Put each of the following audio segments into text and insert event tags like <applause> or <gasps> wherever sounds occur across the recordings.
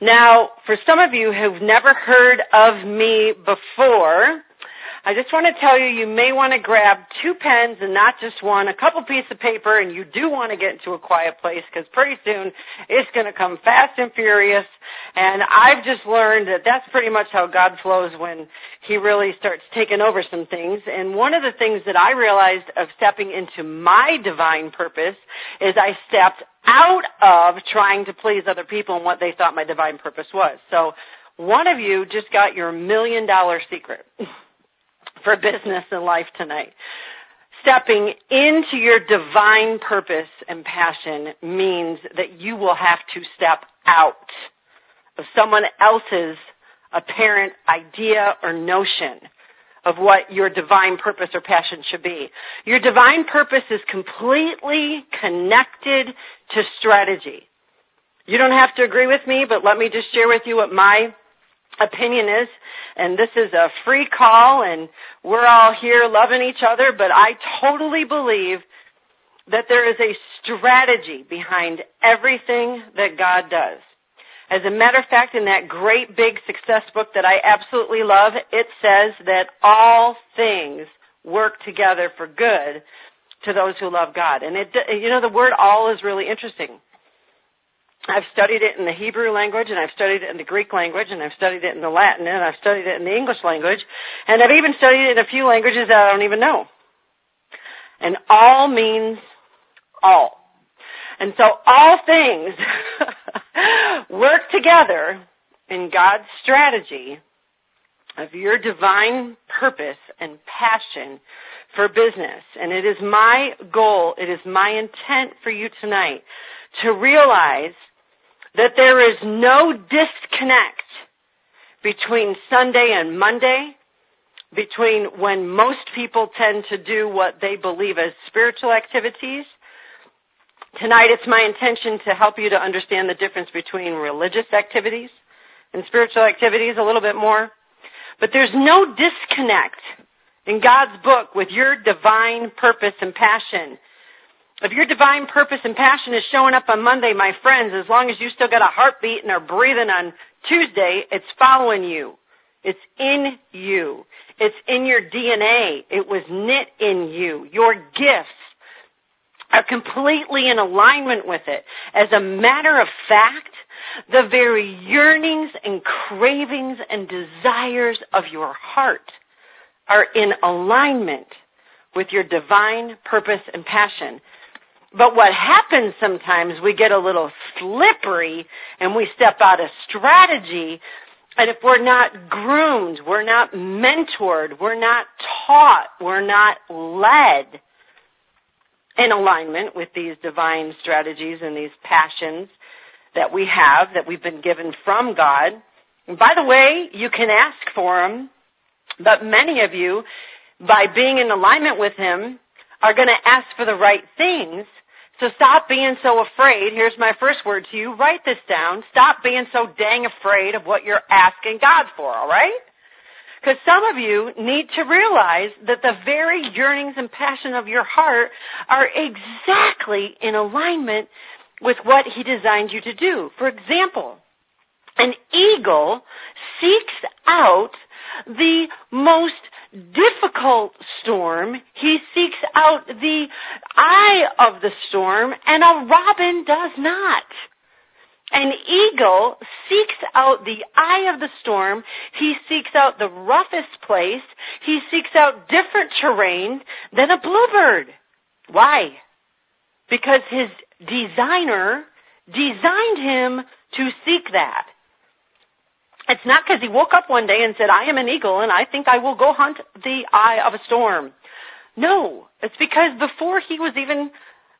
Now, for some of you who've never heard of me before, I just want to tell you, you may want to grab two pens and not just one, a couple pieces of paper, and you do want to get into a quiet place because pretty soon it's going to come fast and furious. And I've just learned that that's pretty much how God flows when He really starts taking over some things. And one of the things that I realized of stepping into my divine purpose is I stepped out of trying to please other people and what they thought my divine purpose was. So one of you just got your million dollar secret. <laughs> for business and life tonight. Stepping into your divine purpose and passion means that you will have to step out of someone else's apparent idea or notion of what your divine purpose or passion should be. Your divine purpose is completely connected to strategy. You don't have to agree with me, but let me just share with you what my opinion is and this is a free call and we're all here loving each other, but I totally believe that there is a strategy behind everything that God does. As a matter of fact, in that great big success book that I absolutely love, it says that all things work together for good to those who love God. And it, you know, the word all is really interesting. I've studied it in the Hebrew language and I've studied it in the Greek language and I've studied it in the Latin and I've studied it in the English language and I've even studied it in a few languages that I don't even know. And all means all. And so all things <laughs> work together in God's strategy of your divine purpose and passion for business. And it is my goal, it is my intent for you tonight to realize that there is no disconnect between Sunday and Monday, between when most people tend to do what they believe as spiritual activities. Tonight it's my intention to help you to understand the difference between religious activities and spiritual activities a little bit more. But there's no disconnect in God's book with your divine purpose and passion if your divine purpose and passion is showing up on Monday, my friends, as long as you still got a heartbeat and are breathing on Tuesday, it's following you. It's in you. It's in your DNA. It was knit in you. Your gifts are completely in alignment with it. As a matter of fact, the very yearnings and cravings and desires of your heart are in alignment with your divine purpose and passion. But what happens sometimes, we get a little slippery and we step out of strategy. And if we're not groomed, we're not mentored, we're not taught, we're not led in alignment with these divine strategies and these passions that we have, that we've been given from God. And by the way, you can ask for them, but many of you, by being in alignment with Him, are going to ask for the right things so stop being so afraid. Here's my first word to you. Write this down. Stop being so dang afraid of what you're asking God for, alright? Because some of you need to realize that the very yearnings and passion of your heart are exactly in alignment with what He designed you to do. For example, an eagle seeks out the most difficult storm, he seeks out the eye of the storm, and a robin does not. An eagle seeks out the eye of the storm. He seeks out the roughest place. He seeks out different terrain than a bluebird. Why? Because his designer designed him to seek that. It's not because he woke up one day and said, I am an eagle and I think I will go hunt the eye of a storm. No, it's because before he was even,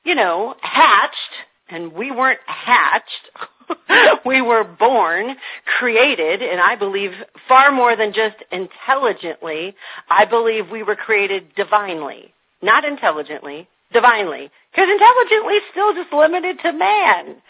you know, hatched, and we weren't hatched, <laughs> we were born, created, and I believe far more than just intelligently, I believe we were created divinely. Not intelligently, divinely. Because intelligently is still just limited to man.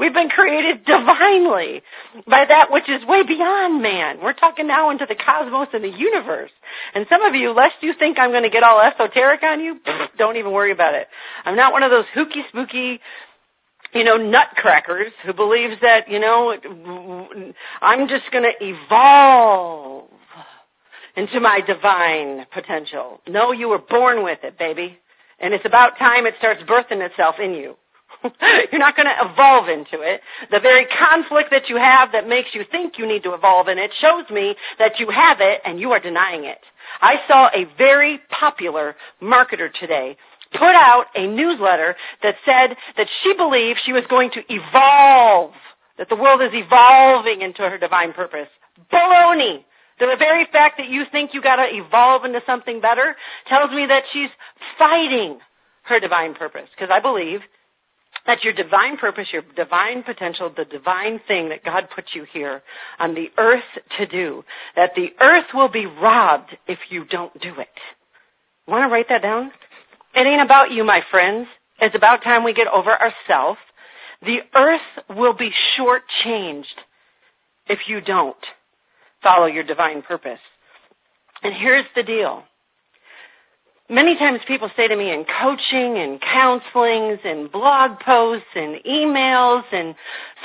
We've been created divinely by that which is way beyond man. We're talking now into the cosmos and the universe. And some of you, lest you think I'm going to get all esoteric on you, <clears throat> don't even worry about it. I'm not one of those hooky spooky you know, nutcrackers who believes that, you know, I'm just going to evolve into my divine potential. No, you were born with it, baby. And it's about time it starts birthing itself in you. <laughs> You're not going to evolve into it. The very conflict that you have that makes you think you need to evolve in it shows me that you have it and you are denying it. I saw a very popular marketer today put out a newsletter that said that she believed she was going to evolve, that the world is evolving into her divine purpose. Baloney! The very fact that you think you gotta evolve into something better tells me that she's fighting her divine purpose. Because I believe that your divine purpose, your divine potential, the divine thing that God put you here on the earth to do, that the earth will be robbed if you don't do it. Want to write that down? It ain't about you, my friends. It's about time we get over ourselves. The earth will be shortchanged if you don't follow your divine purpose. And here's the deal. Many times people say to me in coaching and counselings and blog posts and emails and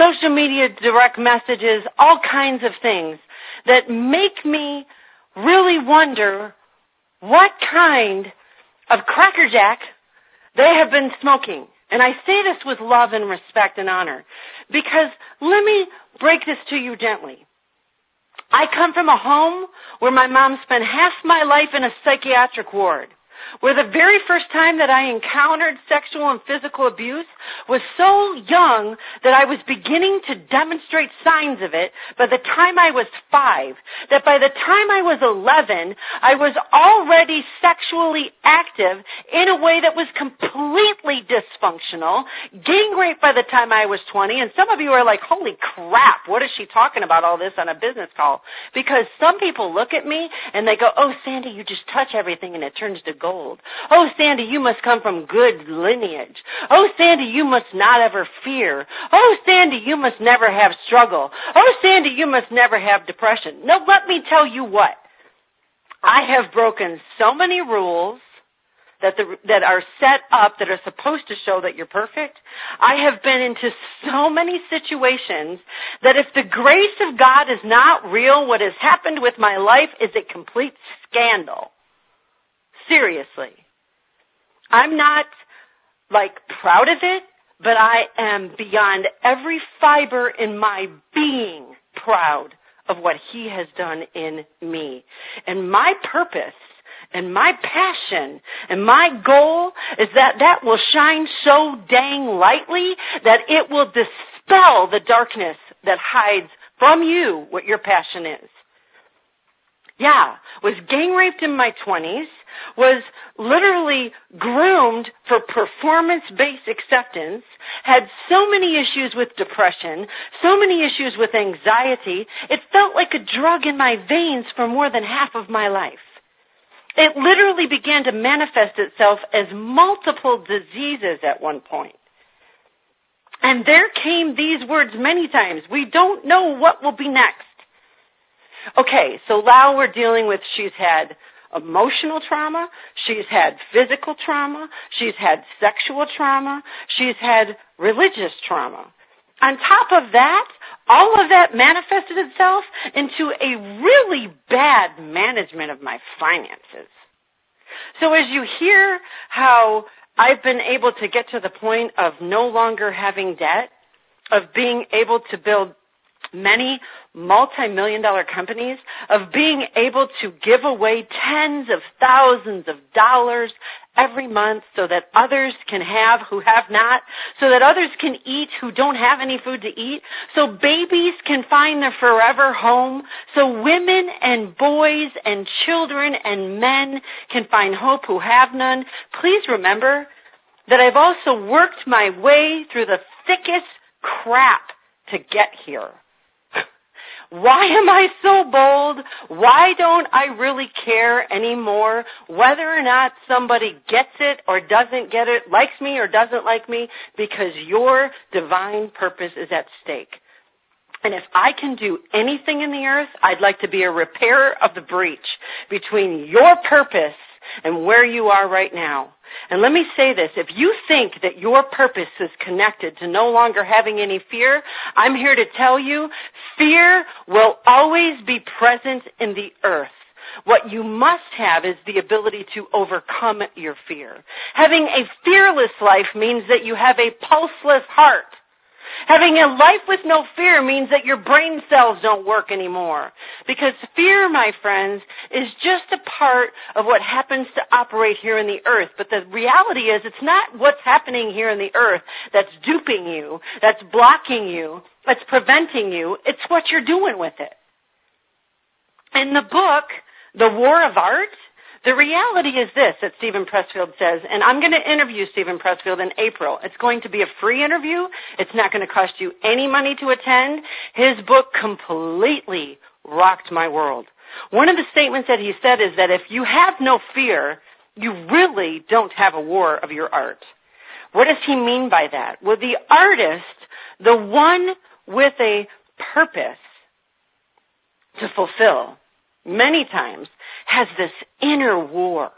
social media direct messages, all kinds of things that make me really wonder what kind of crackerjack they have been smoking. And I say this with love and respect and honor because let me break this to you gently. I come from a home where my mom spent half my life in a psychiatric ward where the very first time that I encountered sexual and physical abuse was so young that I was beginning to demonstrate signs of it by the time I was five. That by the time I was 11, I was already sexually active in a way that was completely dysfunctional, gang raped by the time I was 20, and some of you are like, holy crap, what is she talking about all this on a business call? Because some people look at me and they go, oh Sandy, you just touch everything and it turns to gold Oh, Sandy, you must come from good lineage. Oh, Sandy, you must not ever fear. Oh, Sandy, you must never have struggle. Oh, Sandy, you must never have depression. No, let me tell you what. I have broken so many rules that the, that are set up that are supposed to show that you're perfect. I have been into so many situations that if the grace of God is not real, what has happened with my life is a complete scandal. Seriously. I'm not like proud of it, but I am beyond every fiber in my being proud of what he has done in me. And my purpose and my passion and my goal is that that will shine so dang lightly that it will dispel the darkness that hides from you what your passion is. Yeah, was gang raped in my 20s, was literally groomed for performance-based acceptance, had so many issues with depression, so many issues with anxiety, it felt like a drug in my veins for more than half of my life. It literally began to manifest itself as multiple diseases at one point. And there came these words many times. We don't know what will be next. Okay, so now we're dealing with she's had emotional trauma, she's had physical trauma, she's had sexual trauma, she's had religious trauma. On top of that, all of that manifested itself into a really bad management of my finances. So as you hear how I've been able to get to the point of no longer having debt, of being able to build many multi-million dollar companies of being able to give away tens of thousands of dollars every month so that others can have who have not, so that others can eat who don't have any food to eat, so babies can find their forever home, so women and boys and children and men can find hope who have none. Please remember that I've also worked my way through the thickest crap to get here. Why am I so bold? Why don't I really care anymore whether or not somebody gets it or doesn't get it, likes me or doesn't like me? Because your divine purpose is at stake. And if I can do anything in the earth, I'd like to be a repairer of the breach between your purpose and where you are right now. And let me say this, if you think that your purpose is connected to no longer having any fear, I'm here to tell you, fear will always be present in the earth. What you must have is the ability to overcome your fear. Having a fearless life means that you have a pulseless heart. Having a life with no fear means that your brain cells don't work anymore. Because fear, my friends, is just a part of what happens to operate here in the earth. But the reality is it's not what's happening here in the earth that's duping you, that's blocking you, that's preventing you. It's what you're doing with it. In the book, The War of Art, the reality is this that Steven Pressfield says, and I'm going to interview Steven Pressfield in April. It's going to be a free interview. It's not going to cost you any money to attend. His book completely rocked my world. One of the statements that he said is that if you have no fear, you really don't have a war of your art. What does he mean by that? Well, the artist, the one with a purpose to fulfill, many times has this inner war,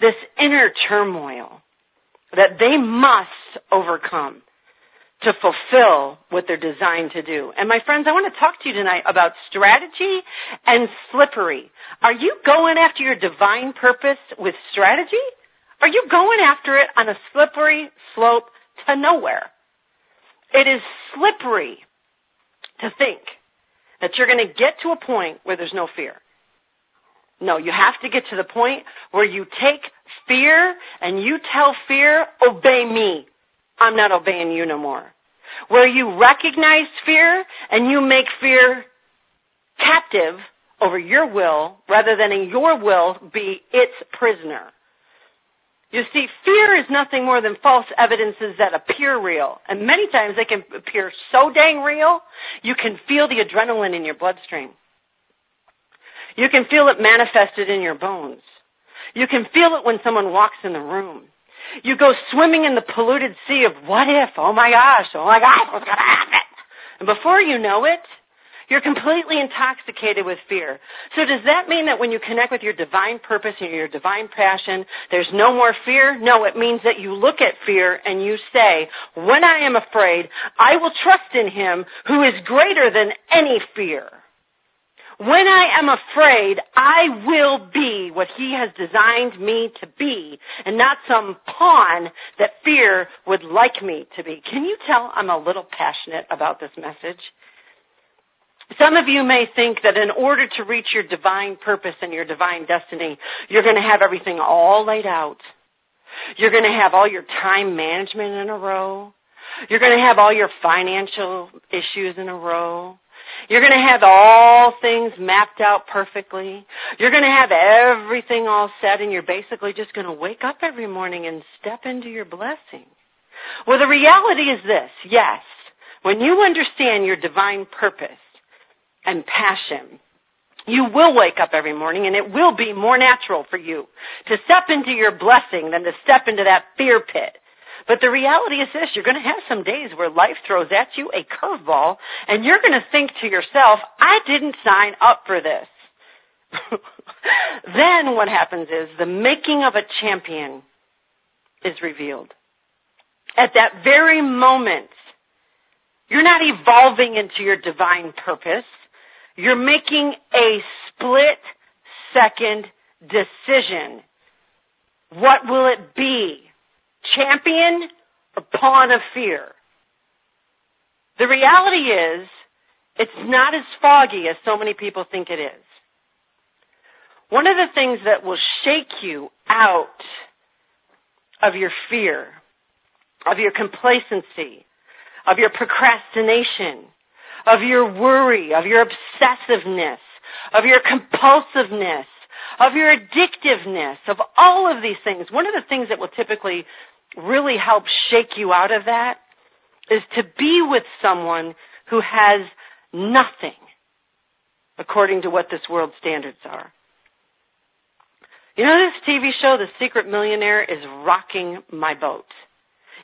this inner turmoil that they must overcome to fulfill what they're designed to do. And my friends, I want to talk to you tonight about strategy and slippery. Are you going after your divine purpose with strategy? Are you going after it on a slippery slope to nowhere? It is slippery to think that you're going to get to a point where there's no fear. No, you have to get to the point where you take fear and you tell fear, obey me. I'm not obeying you no more. Where you recognize fear and you make fear captive over your will rather than in your will be its prisoner. You see, fear is nothing more than false evidences that appear real. And many times they can appear so dang real, you can feel the adrenaline in your bloodstream. You can feel it manifested in your bones. You can feel it when someone walks in the room. You go swimming in the polluted sea of what if, oh my gosh, oh my gosh, what's gonna happen? And before you know it, you're completely intoxicated with fear. So does that mean that when you connect with your divine purpose and your divine passion, there's no more fear? No, it means that you look at fear and you say, when I am afraid, I will trust in him who is greater than any fear. When I am afraid, I will be what He has designed me to be and not some pawn that fear would like me to be. Can you tell I'm a little passionate about this message? Some of you may think that in order to reach your divine purpose and your divine destiny, you're going to have everything all laid out. You're going to have all your time management in a row. You're going to have all your financial issues in a row. You're going to have all things mapped out perfectly. You're going to have everything all set and you're basically just going to wake up every morning and step into your blessing. Well, the reality is this. Yes. When you understand your divine purpose and passion, you will wake up every morning and it will be more natural for you to step into your blessing than to step into that fear pit but the reality is this, you're going to have some days where life throws at you a curveball and you're going to think to yourself, I didn't sign up for this. <laughs> then what happens is the making of a champion is revealed. At that very moment, you're not evolving into your divine purpose. You're making a split second decision. What will it be? Champion or pawn of fear. The reality is, it's not as foggy as so many people think it is. One of the things that will shake you out of your fear, of your complacency, of your procrastination, of your worry, of your obsessiveness, of your compulsiveness, of your addictiveness, of all of these things. One of the things that will typically really help shake you out of that is to be with someone who has nothing according to what this world's standards are. You know this TV show, The Secret Millionaire, is rocking my boat.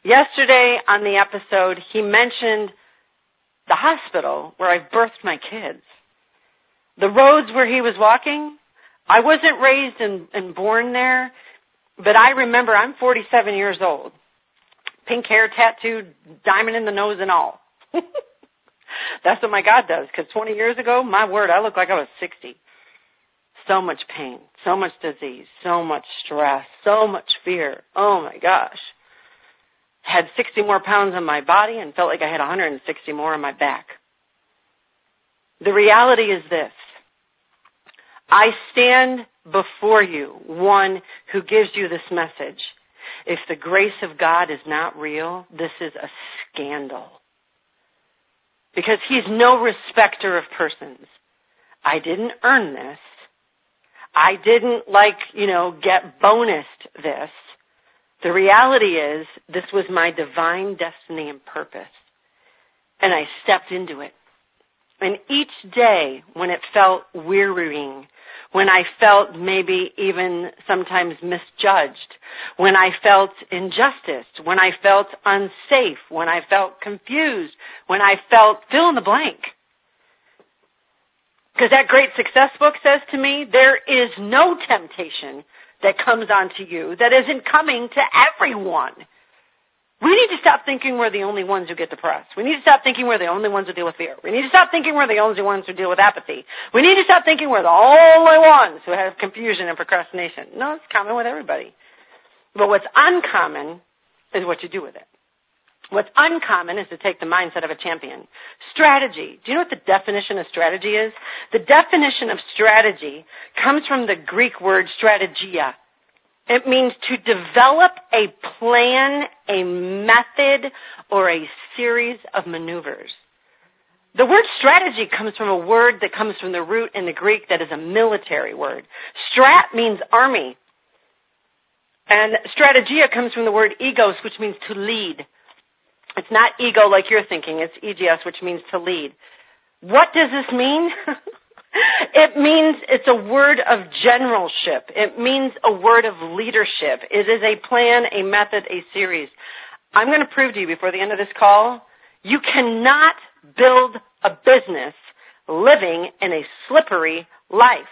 Yesterday on the episode, he mentioned the hospital where I've birthed my kids. The roads where he was walking, I wasn't raised and, and born there, But I remember I'm 47 years old. Pink hair tattooed, diamond in the nose and all. <laughs> That's what my God does. Because 20 years ago, my word, I looked like I was 60. So much pain, so much disease, so much stress, so much fear. Oh my gosh. Had 60 more pounds on my body and felt like I had 160 more on my back. The reality is this. I stand before you, one who gives you this message. If the grace of God is not real, this is a scandal. Because he's no respecter of persons. I didn't earn this. I didn't like, you know, get bonused this. The reality is this was my divine destiny and purpose. And I stepped into it. And each day when it felt wearying, when I felt maybe even sometimes misjudged, when I felt injustice, when I felt unsafe, when I felt confused, when I felt fill in the blank. Because that great success book says to me, there is no temptation that comes onto you that isn't coming to everyone. We need to stop thinking we're the only ones who get depressed. We need to stop thinking we're the only ones who deal with fear. We need to stop thinking we're the only ones who deal with apathy. We need to stop thinking we're the only ones who have confusion and procrastination. No, it's common with everybody. But what's uncommon is what you do with it. What's uncommon is to take the mindset of a champion. Strategy. Do you know what the definition of strategy is? The definition of strategy comes from the Greek word strategia, it means to develop a plan, a method, or a series of maneuvers. The word strategy comes from a word that comes from the root in the Greek that is a military word. Strat means army. And strategia comes from the word egos, which means to lead. It's not ego like you're thinking, it's egos, which means to lead. What does this mean? <laughs> It means it's a word of generalship. It means a word of leadership. It is a plan, a method, a series. I'm going to prove to you before the end of this call, you cannot build a business living in a slippery life.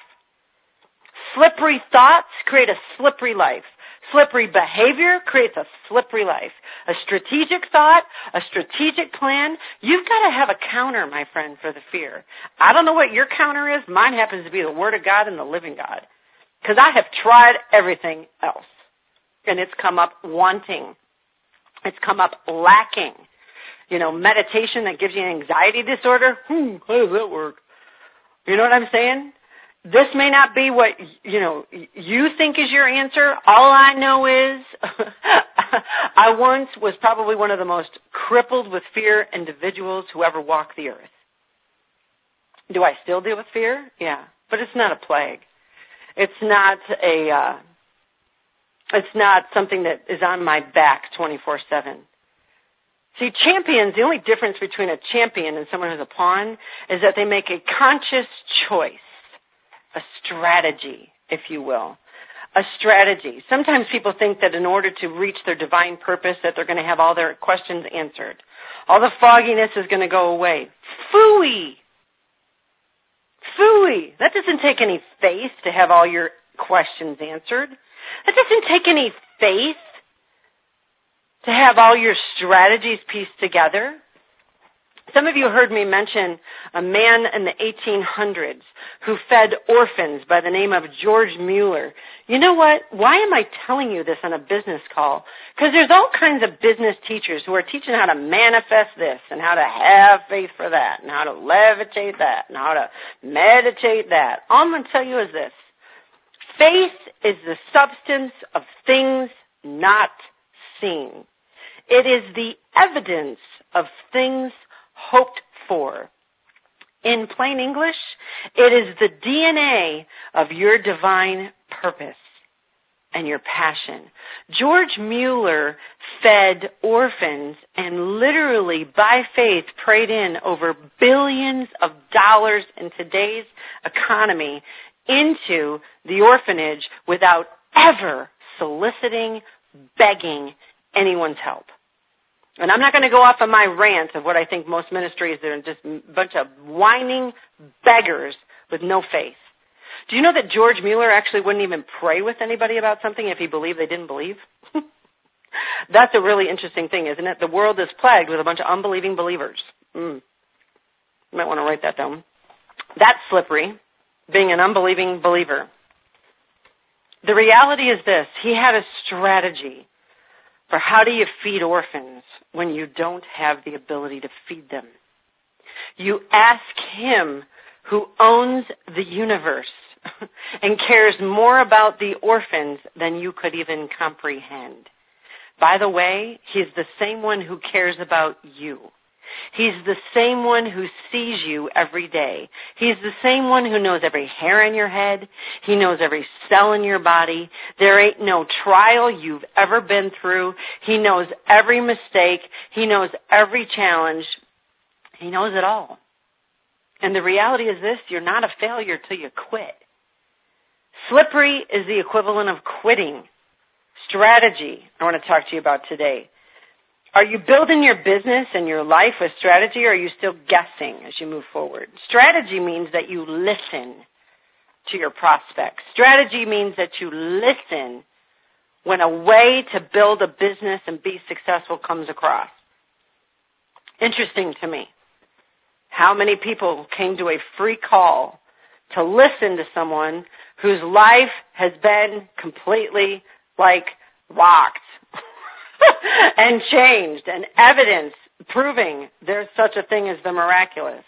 Slippery thoughts create a slippery life. Slippery behavior creates a slippery life. A strategic thought, a strategic plan, you've got to have a counter, my friend, for the fear. I don't know what your counter is. Mine happens to be the Word of God and the living God. Because I have tried everything else. And it's come up wanting. It's come up lacking. You know, meditation that gives you an anxiety disorder. Hmm, how does that work? You know what I'm saying? This may not be what you know you think is your answer. All I know is <laughs> I once was probably one of the most crippled with fear individuals who ever walked the earth. Do I still deal with fear? Yeah, but it's not a plague. It's not a uh it's not something that is on my back 24/7. See, champions, the only difference between a champion and someone who's a pawn is that they make a conscious choice a strategy, if you will. A strategy. Sometimes people think that in order to reach their divine purpose that they're going to have all their questions answered. All the fogginess is going to go away. Fooey! Fooey! That doesn't take any faith to have all your questions answered. That doesn't take any faith to have all your strategies pieced together. Some of you heard me mention a man in the 1800s who fed orphans by the name of George Mueller. You know what? Why am I telling you this on a business call? Because there's all kinds of business teachers who are teaching how to manifest this and how to have faith for that and how to levitate that and how to meditate that. All I'm going to tell you is this. Faith is the substance of things not seen. It is the evidence of things hoped for. In plain English, it is the DNA of your divine purpose and your passion. George Mueller fed orphans and literally by faith prayed in over billions of dollars in today's economy into the orphanage without ever soliciting, begging anyone's help. And I'm not going to go off on my rant of what I think most ministries are just a bunch of whining beggars with no faith. Do you know that George Mueller actually wouldn't even pray with anybody about something if he believed they didn't believe? <laughs> That's a really interesting thing, isn't it? The world is plagued with a bunch of unbelieving believers. Mm. You might want to write that down. That's slippery, being an unbelieving believer. The reality is this. He had a strategy for how do you feed orphans when you don't have the ability to feed them. You ask him who owns the universe <laughs> and cares more about the orphans than you could even comprehend. By the way, he's the same one who cares about you. He's the same one who sees you every day. He's the same one who knows every hair in your head. He knows every cell in your body. There ain't no trial you've ever been through. He knows every mistake. He knows every challenge. He knows it all. And the reality is this, you're not a failure till you quit. Slippery is the equivalent of quitting. Strategy, I want to talk to you about today. Are you building your business and your life with strategy or are you still guessing as you move forward? Strategy means that you listen to your prospects. Strategy means that you listen when a way to build a business and be successful comes across. Interesting to me. How many people came to a free call to listen to someone whose life has been completely like rocked <laughs> and changed and evidence proving there's such a thing as the miraculous.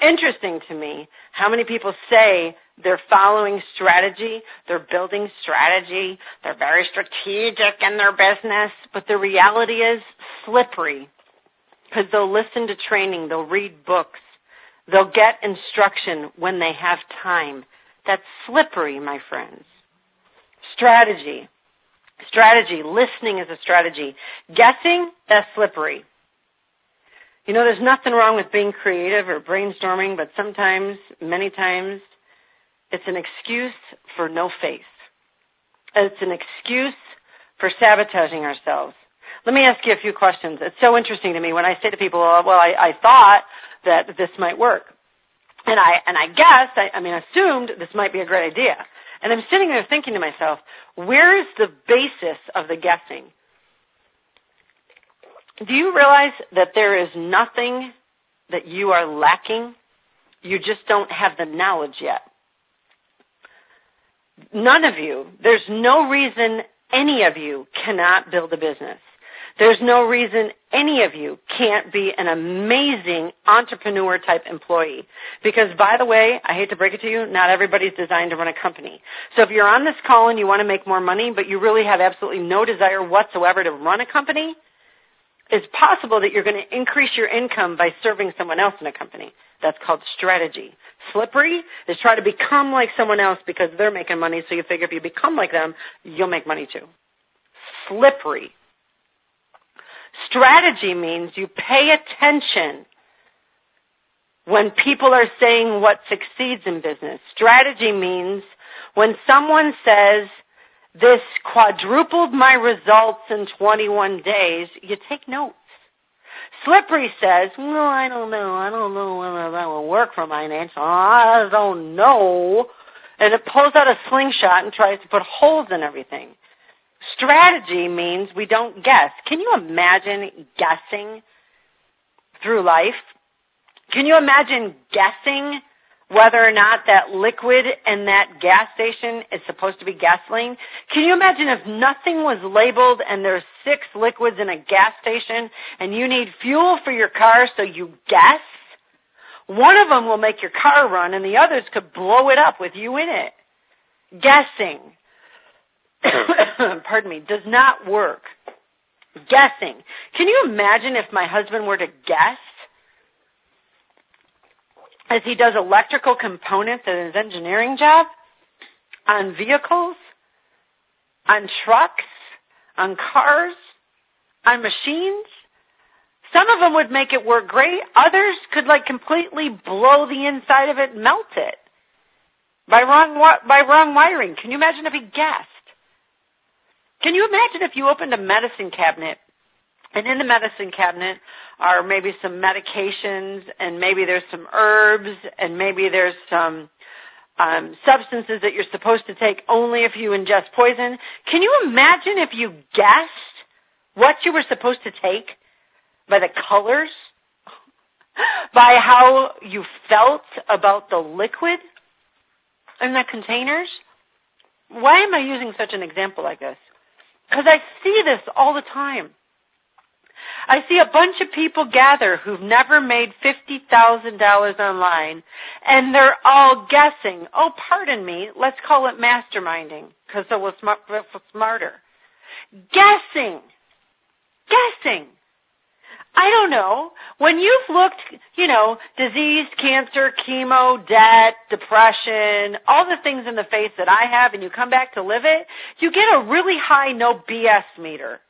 Interesting to me how many people say they're following strategy, they're building strategy, they're very strategic in their business, but the reality is slippery because they'll listen to training, they'll read books, they'll get instruction when they have time. That's slippery, my friends. Strategy. Strategy. Listening is a strategy. Guessing, that's slippery. You know, there's nothing wrong with being creative or brainstorming, but sometimes, many times, it's an excuse for no faith. It's an excuse for sabotaging ourselves. Let me ask you a few questions. It's so interesting to me when I say to people, oh, well, I, I thought that this might work. And I, and I guessed, I, I mean, assumed this might be a great idea. And I'm sitting there thinking to myself, where is the basis of the guessing? Do you realize that there is nothing that you are lacking? You just don't have the knowledge yet. None of you, there's no reason any of you cannot build a business. There's no reason any of you can't be an amazing entrepreneur type employee. Because by the way, I hate to break it to you, not everybody's designed to run a company. So if you're on this call and you want to make more money, but you really have absolutely no desire whatsoever to run a company, it's possible that you're going to increase your income by serving someone else in a company. That's called strategy. Slippery is try to become like someone else because they're making money, so you figure if you become like them, you'll make money too. Slippery Strategy means you pay attention when people are saying what succeeds in business. Strategy means when someone says, this quadrupled my results in 21 days, you take notes. Slippery says, well, I don't know. I don't know whether that will work for my financial. I don't know. And it pulls out a slingshot and tries to put holes in everything. Strategy means we don't guess. Can you imagine guessing through life? Can you imagine guessing whether or not that liquid in that gas station is supposed to be gasoline? Can you imagine if nothing was labeled and there's six liquids in a gas station and you need fuel for your car so you guess? One of them will make your car run and the others could blow it up with you in it. Guessing. <coughs> pardon me, does not work. Guessing. Can you imagine if my husband were to guess as he does electrical components in his engineering job on vehicles, on trucks, on cars, on machines? Some of them would make it work great. Others could like completely blow the inside of it, melt it by wrong by wrong wiring. Can you imagine if he guessed? Can you imagine if you opened a medicine cabinet and in the medicine cabinet are maybe some medications and maybe there's some herbs and maybe there's some um, substances that you're supposed to take only if you ingest poison. Can you imagine if you guessed what you were supposed to take by the colors, <laughs> by how you felt about the liquid in the containers? Why am I using such an example like this? Because I see this all the time. I see a bunch of people gather who've never made $50,000 online and they're all guessing. Oh, pardon me, let's call it masterminding because it was smarter. Guessing. Guessing. I don't know. When you've looked, you know, disease, cancer, chemo, debt, depression, all the things in the face that I have and you come back to live it, you get a really high no BS meter.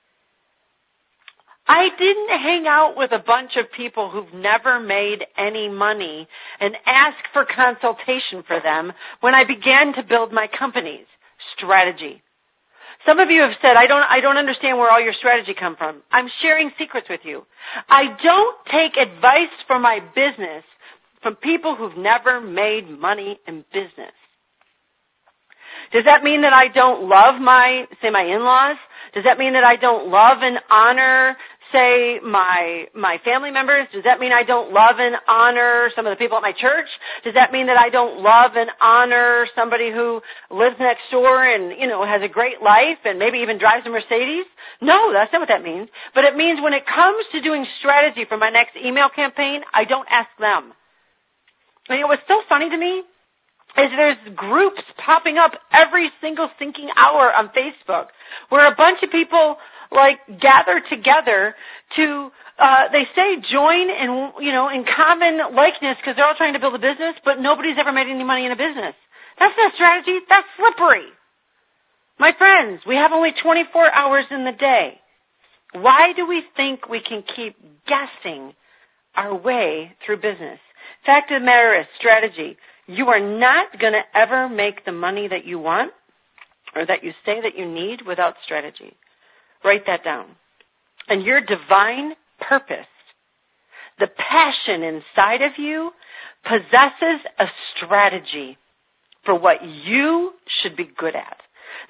I didn't hang out with a bunch of people who've never made any money and ask for consultation for them when I began to build my company's strategy. Some of you have said, I don't, I don't understand where all your strategy come from. I'm sharing secrets with you. I don't take advice for my business from people who've never made money in business. Does that mean that I don't love my, say my in-laws? Does that mean that I don't love and honor say my my family members? Does that mean I don't love and honor some of the people at my church? Does that mean that I don't love and honor somebody who lives next door and, you know, has a great life and maybe even drives a Mercedes? No, that's not what that means. But it means when it comes to doing strategy for my next email campaign, I don't ask them. And know what's so funny to me is there's groups popping up every single thinking hour on Facebook where a bunch of people like gather together to uh, they say join in you know in common likeness because they're all trying to build a business, but nobody's ever made any money in a business. That's not strategy. That's slippery. My friends, we have only 24 hours in the day. Why do we think we can keep guessing our way through business? Fact of the matter is strategy. You are not going to ever make the money that you want or that you say that you need without strategy. Write that down. And your divine purpose, the passion inside of you, possesses a strategy for what you should be good at.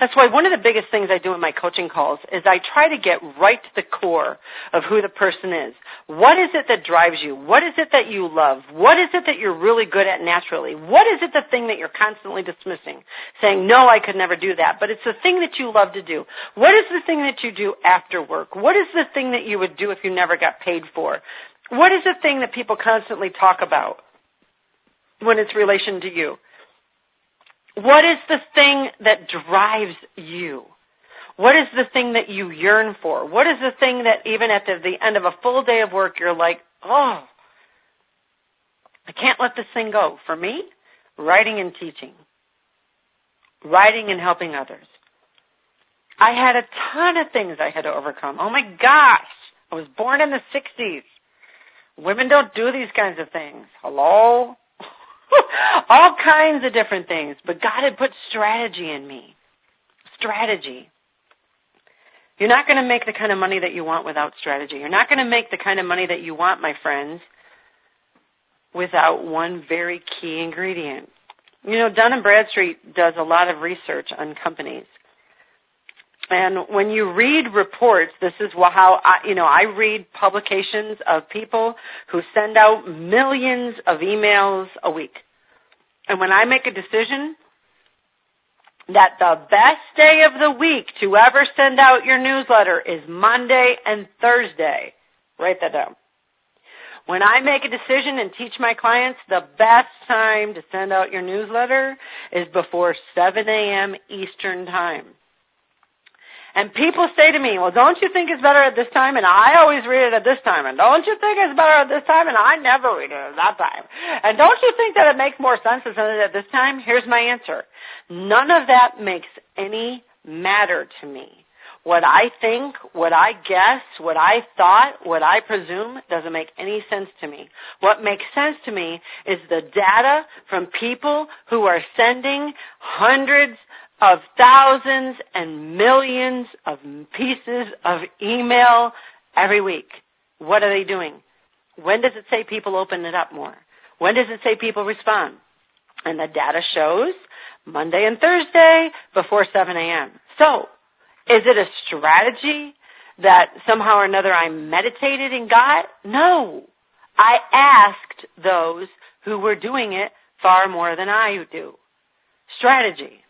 That's why one of the biggest things I do in my coaching calls is I try to get right to the core of who the person is. What is it that drives you? What is it that you love? What is it that you're really good at naturally? What is it the thing that you're constantly dismissing? Saying, no, I could never do that. But it's the thing that you love to do. What is the thing that you do after work? What is the thing that you would do if you never got paid for? What is the thing that people constantly talk about when it's relation to you? What is the thing that drives you? What is the thing that you yearn for? What is the thing that even at the, the end of a full day of work, you're like, oh, I can't let this thing go. For me, writing and teaching, writing and helping others. I had a ton of things I had to overcome. Oh my gosh, I was born in the 60s. Women don't do these kinds of things. Hello? <laughs> all kinds of different things. But God had put strategy in me. Strategy. You're not going to make the kind of money that you want without strategy. You're not going to make the kind of money that you want, my friends, without one very key ingredient. You know, Dun and Bradstreet does a lot of research on companies. And when you read reports, this is how I, you know, I read publications of people who send out millions of emails a week. And when I make a decision that the best day of the week to ever send out your newsletter is Monday and Thursday, write that down. When I make a decision and teach my clients the best time to send out your newsletter is before 7 a.m. Eastern Time. And people say to me, well, don't you think it's better at this time? And I always read it at this time. And don't you think it's better at this time? And I never read it at that time. And don't you think that it makes more sense to send it at this time? Here's my answer. None of that makes any matter to me. What I think, what I guess, what I thought, what I presume doesn't make any sense to me. What makes sense to me is the data from people who are sending hundreds of thousands and millions of pieces of email every week. What are they doing? When does it say people open it up more? When does it say people respond? And the data shows Monday and Thursday before 7 a.m. So, is it a strategy that somehow or another I meditated and got? No. I asked those who were doing it far more than I do. Strategy.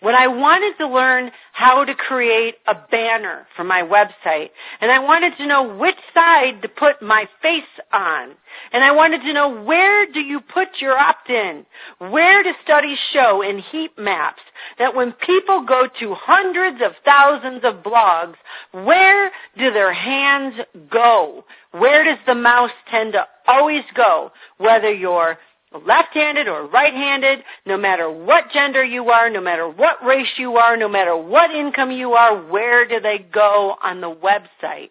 When I wanted to learn how to create a banner for my website, and I wanted to know which side to put my face on, and I wanted to know where do you put your opt-in, where do studies show in heat maps that when people go to hundreds of thousands of blogs, where do their hands go? Where does the mouse tend to always go? Whether you're left-handed or right-handed, no matter what gender you are, no matter what race you are, no matter what income you are, where do they go on the website?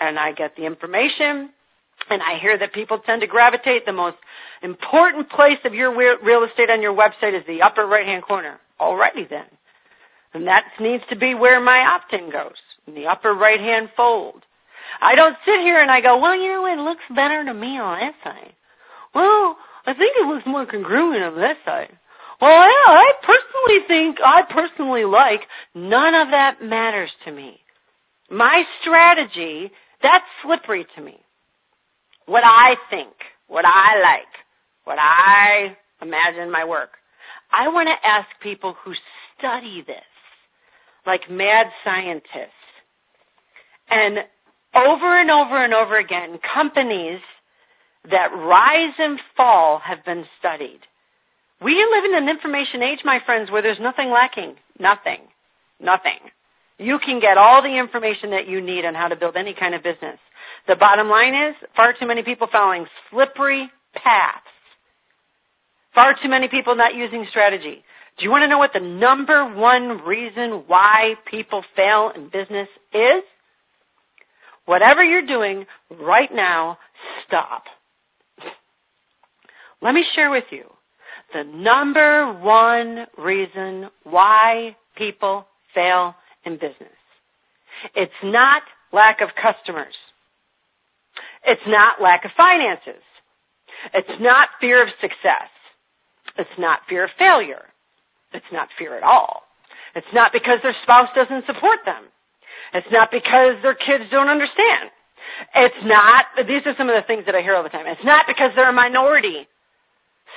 And I get the information, and I hear that people tend to gravitate. The most important place of your real estate on your website is the upper right-hand corner. Alrighty then. And that needs to be where my opt-in goes, in the upper right-hand fold. I don't sit here and I go, well, you know, it looks better to me on this side. Well, I think it looks more congruent on this side. Well, I personally think, I personally like, none of that matters to me. My strategy, that's slippery to me. What I think, what I like, what I imagine my work. I want to ask people who study this, like mad scientists. And over and over and over again, companies that rise and fall have been studied. We live in an information age, my friends, where there's nothing lacking. Nothing. Nothing. You can get all the information that you need on how to build any kind of business. The bottom line is far too many people following slippery paths. Far too many people not using strategy. Do you want to know what the number one reason why people fail in business is? Whatever you're doing right now, stop. Let me share with you the number one reason why people fail in business. It's not lack of customers. It's not lack of finances. It's not fear of success. It's not fear of failure. It's not fear at all. It's not because their spouse doesn't support them. It's not because their kids don't understand. It's not, these are some of the things that I hear all the time. It's not because they're a minority.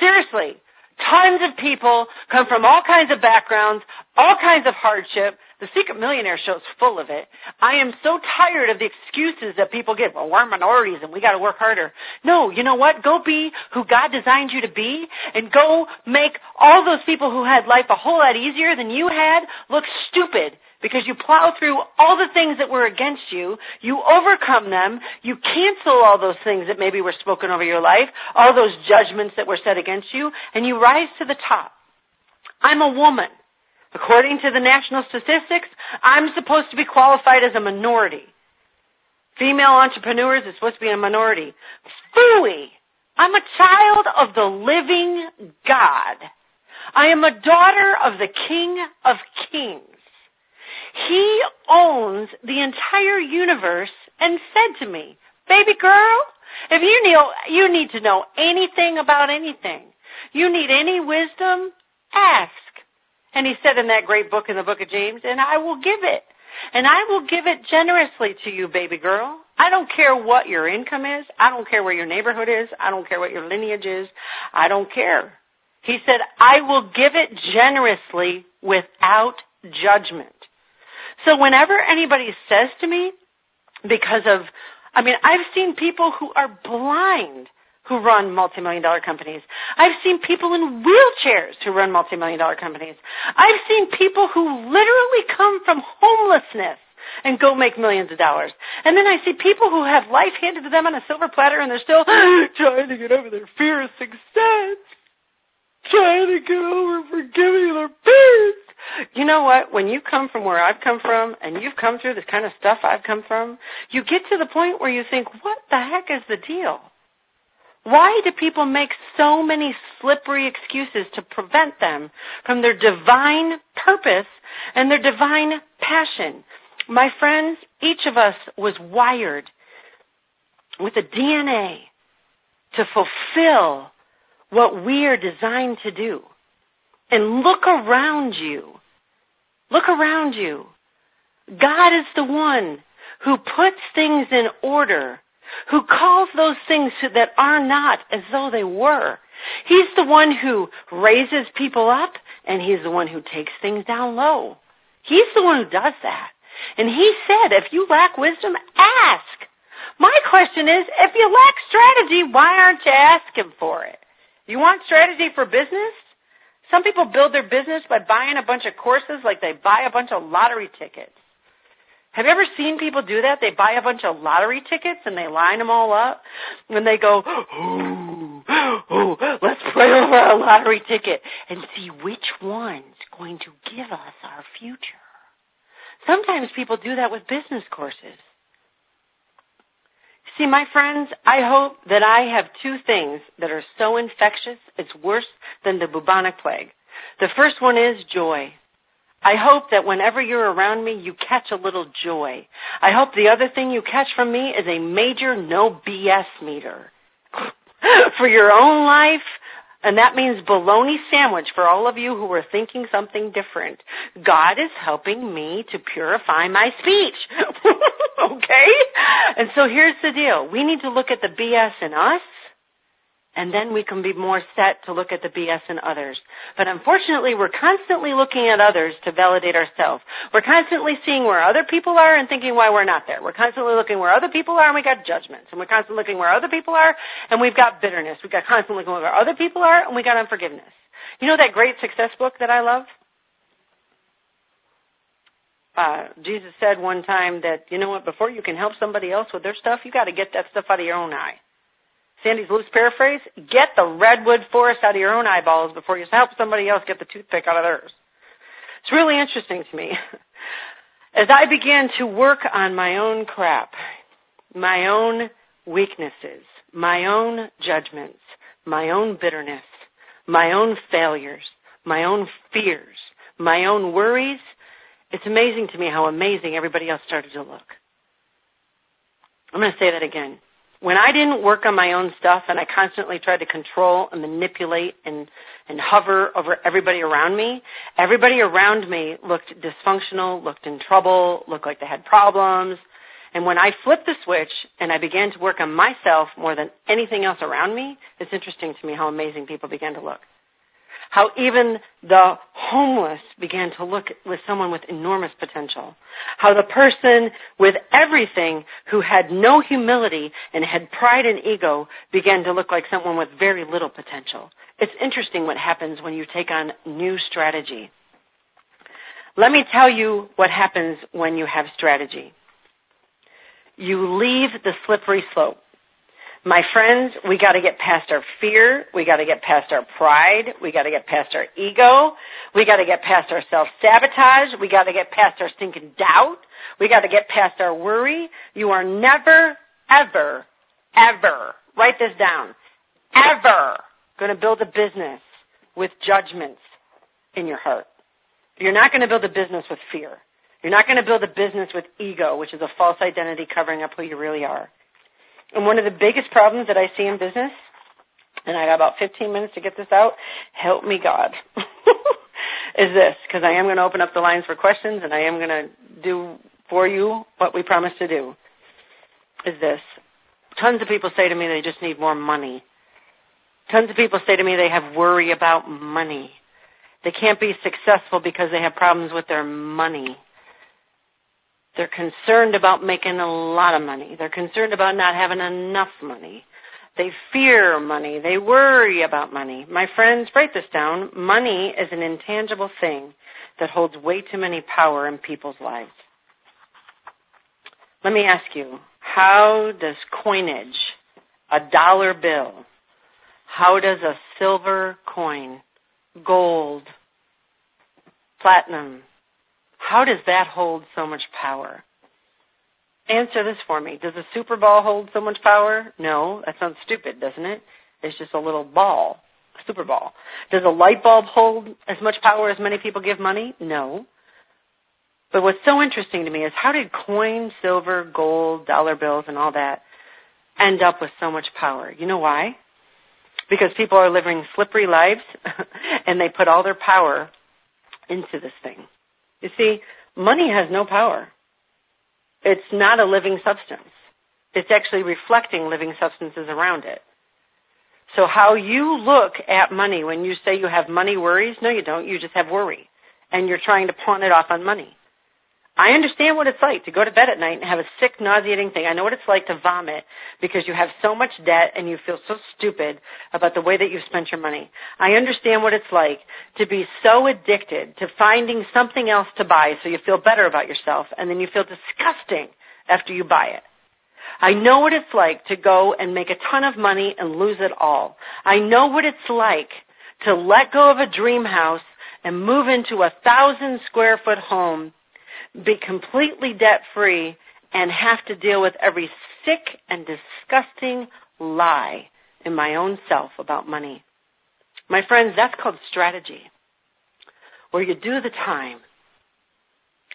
Seriously. Tons of people come from all kinds of backgrounds, all kinds of hardship. The Secret Millionaire show is full of it. I am so tired of the excuses that people give. Well, we're minorities and we got to work harder. No, you know what? Go be who God designed you to be and go make all those people who had life a whole lot easier than you had look stupid because you plow through all the things that were against you, you overcome them, you cancel all those things that maybe were spoken over your life, all those judgments that were set against you, and you rise to the top. I'm a woman. According to the national statistics, I'm supposed to be qualified as a minority. Female entrepreneurs is supposed to be a minority. Fooey! I'm a child of the living God. I am a daughter of the King of Kings. He owns the entire universe and said to me, baby girl, if you need, you need to know anything about anything, you need any wisdom, ask. And he said in that great book in the book of James, and I will give it. And I will give it generously to you, baby girl. I don't care what your income is. I don't care where your neighborhood is. I don't care what your lineage is. I don't care. He said, I will give it generously without judgment. So whenever anybody says to me, because of, I mean, I've seen people who are blind who run multi-million dollar companies. I've seen people in wheelchairs who run multi-million dollar companies. I've seen people who literally come from homelessness and go make millions of dollars. And then I see people who have life handed to them on a silver platter and they're still <gasps> trying to get over their fear of success. Trying to get over forgiving their parents you know what? When you come from where I've come from and you've come through the kind of stuff I've come from, you get to the point where you think, what the heck is the deal? Why do people make so many slippery excuses to prevent them from their divine purpose and their divine passion? My friends, each of us was wired with a DNA to fulfill what we are designed to do. And look around you. Look around you. God is the one who puts things in order, who calls those things that are not as though they were. He's the one who raises people up and he's the one who takes things down low. He's the one who does that. And he said, if you lack wisdom, ask. My question is, if you lack strategy, why aren't you asking for it? You want strategy for business? Some people build their business by buying a bunch of courses like they buy a bunch of lottery tickets. Have you ever seen people do that? They buy a bunch of lottery tickets and they line them all up and they go, ooh, ooh, let's play over a lottery ticket and see which one's going to give us our future. Sometimes people do that with business courses. See, my friends, I hope that I have two things that are so infectious it's worse than the bubonic plague. The first one is joy. I hope that whenever you're around me, you catch a little joy. I hope the other thing you catch from me is a major no BS meter. <laughs> for your own life, and that means bologna sandwich for all of you who are thinking something different. God is helping me to purify my speech. <laughs> okay? And so here's the deal. We need to look at the BS in us and then we can be more set to look at the BS in others. But unfortunately, we're constantly looking at others to validate ourselves. We're constantly seeing where other people are and thinking why we're not there. We're constantly looking where other people are and we got judgments. And we're constantly looking where other people are and we've got bitterness. We've got constantly looking where other people are and we got unforgiveness. You know that great success book that I love? Uh, Jesus said one time that, you know what, before you can help somebody else with their stuff, you gotta get that stuff out of your own eye. Sandy's loose paraphrase, get the redwood forest out of your own eyeballs before you help somebody else get the toothpick out of theirs. It's really interesting to me. As I began to work on my own crap, my own weaknesses, my own judgments, my own bitterness, my own failures, my own fears, my own worries, it's amazing to me how amazing everybody else started to look. I'm going to say that again when I didn't work on my own stuff and I constantly tried to control and manipulate and and hover over everybody around me, everybody around me looked dysfunctional, looked in trouble, looked like they had problems. And when I flipped the switch and I began to work on myself more than anything else around me, it's interesting to me how amazing people began to look how even the homeless began to look with someone with enormous potential. How the person with everything who had no humility and had pride and ego began to look like someone with very little potential. It's interesting what happens when you take on new strategy. Let me tell you what happens when you have strategy. You leave the slippery slope. My friends, we got to get past our fear. We got to get past our pride. We got to get past our ego. We got to get past our self-sabotage. We got to get past our stinking doubt. We got to get past our worry. You are never, ever, ever, write this down, ever going to build a business with judgments in your heart. You're not going to build a business with fear. You're not going to build a business with ego, which is a false identity covering up who you really are. And one of the biggest problems that I see in business, and I got about 15 minutes to get this out, help me God, <laughs> is this, because I am going to open up the lines for questions and I am going to do for you what we promised to do, is this. Tons of people say to me they just need more money. Tons of people say to me they have worry about money. They can't be successful because they have problems with their money. They're concerned about making a lot of money. They're concerned about not having enough money. They fear money. They worry about money. My friends, write this down. Money is an intangible thing that holds way too many power in people's lives. Let me ask you, how does coinage, a dollar bill, how does a silver coin, gold, platinum, how does that hold so much power? Answer this for me. Does a super ball hold so much power? No. That sounds stupid, doesn't it? It's just a little ball, a super ball. Does a light bulb hold as much power as many people give money? No. But what's so interesting to me is how did coin, silver, gold, dollar bills, and all that end up with so much power? You know why? because people are living slippery lives <laughs> and they put all their power into this thing. You see, money has no power. It's not a living substance. It's actually reflecting living substances around it. So how you look at money when you say you have money worries, no you don't, you just have worry. And you're trying to pawn it off on money. I understand what it's like to go to bed at night and have a sick, nauseating thing. I know what it's like to vomit because you have so much debt and you feel so stupid about the way that you've spent your money. I understand what it's like to be so addicted to finding something else to buy so you feel better about yourself and then you feel disgusting after you buy it. I know what it's like to go and make a ton of money and lose it all. I know what it's like to let go of a dream house and move into a thousand square foot home be completely debt free and have to deal with every sick and disgusting lie in my own self about money. My friends, that's called strategy. Where you do the time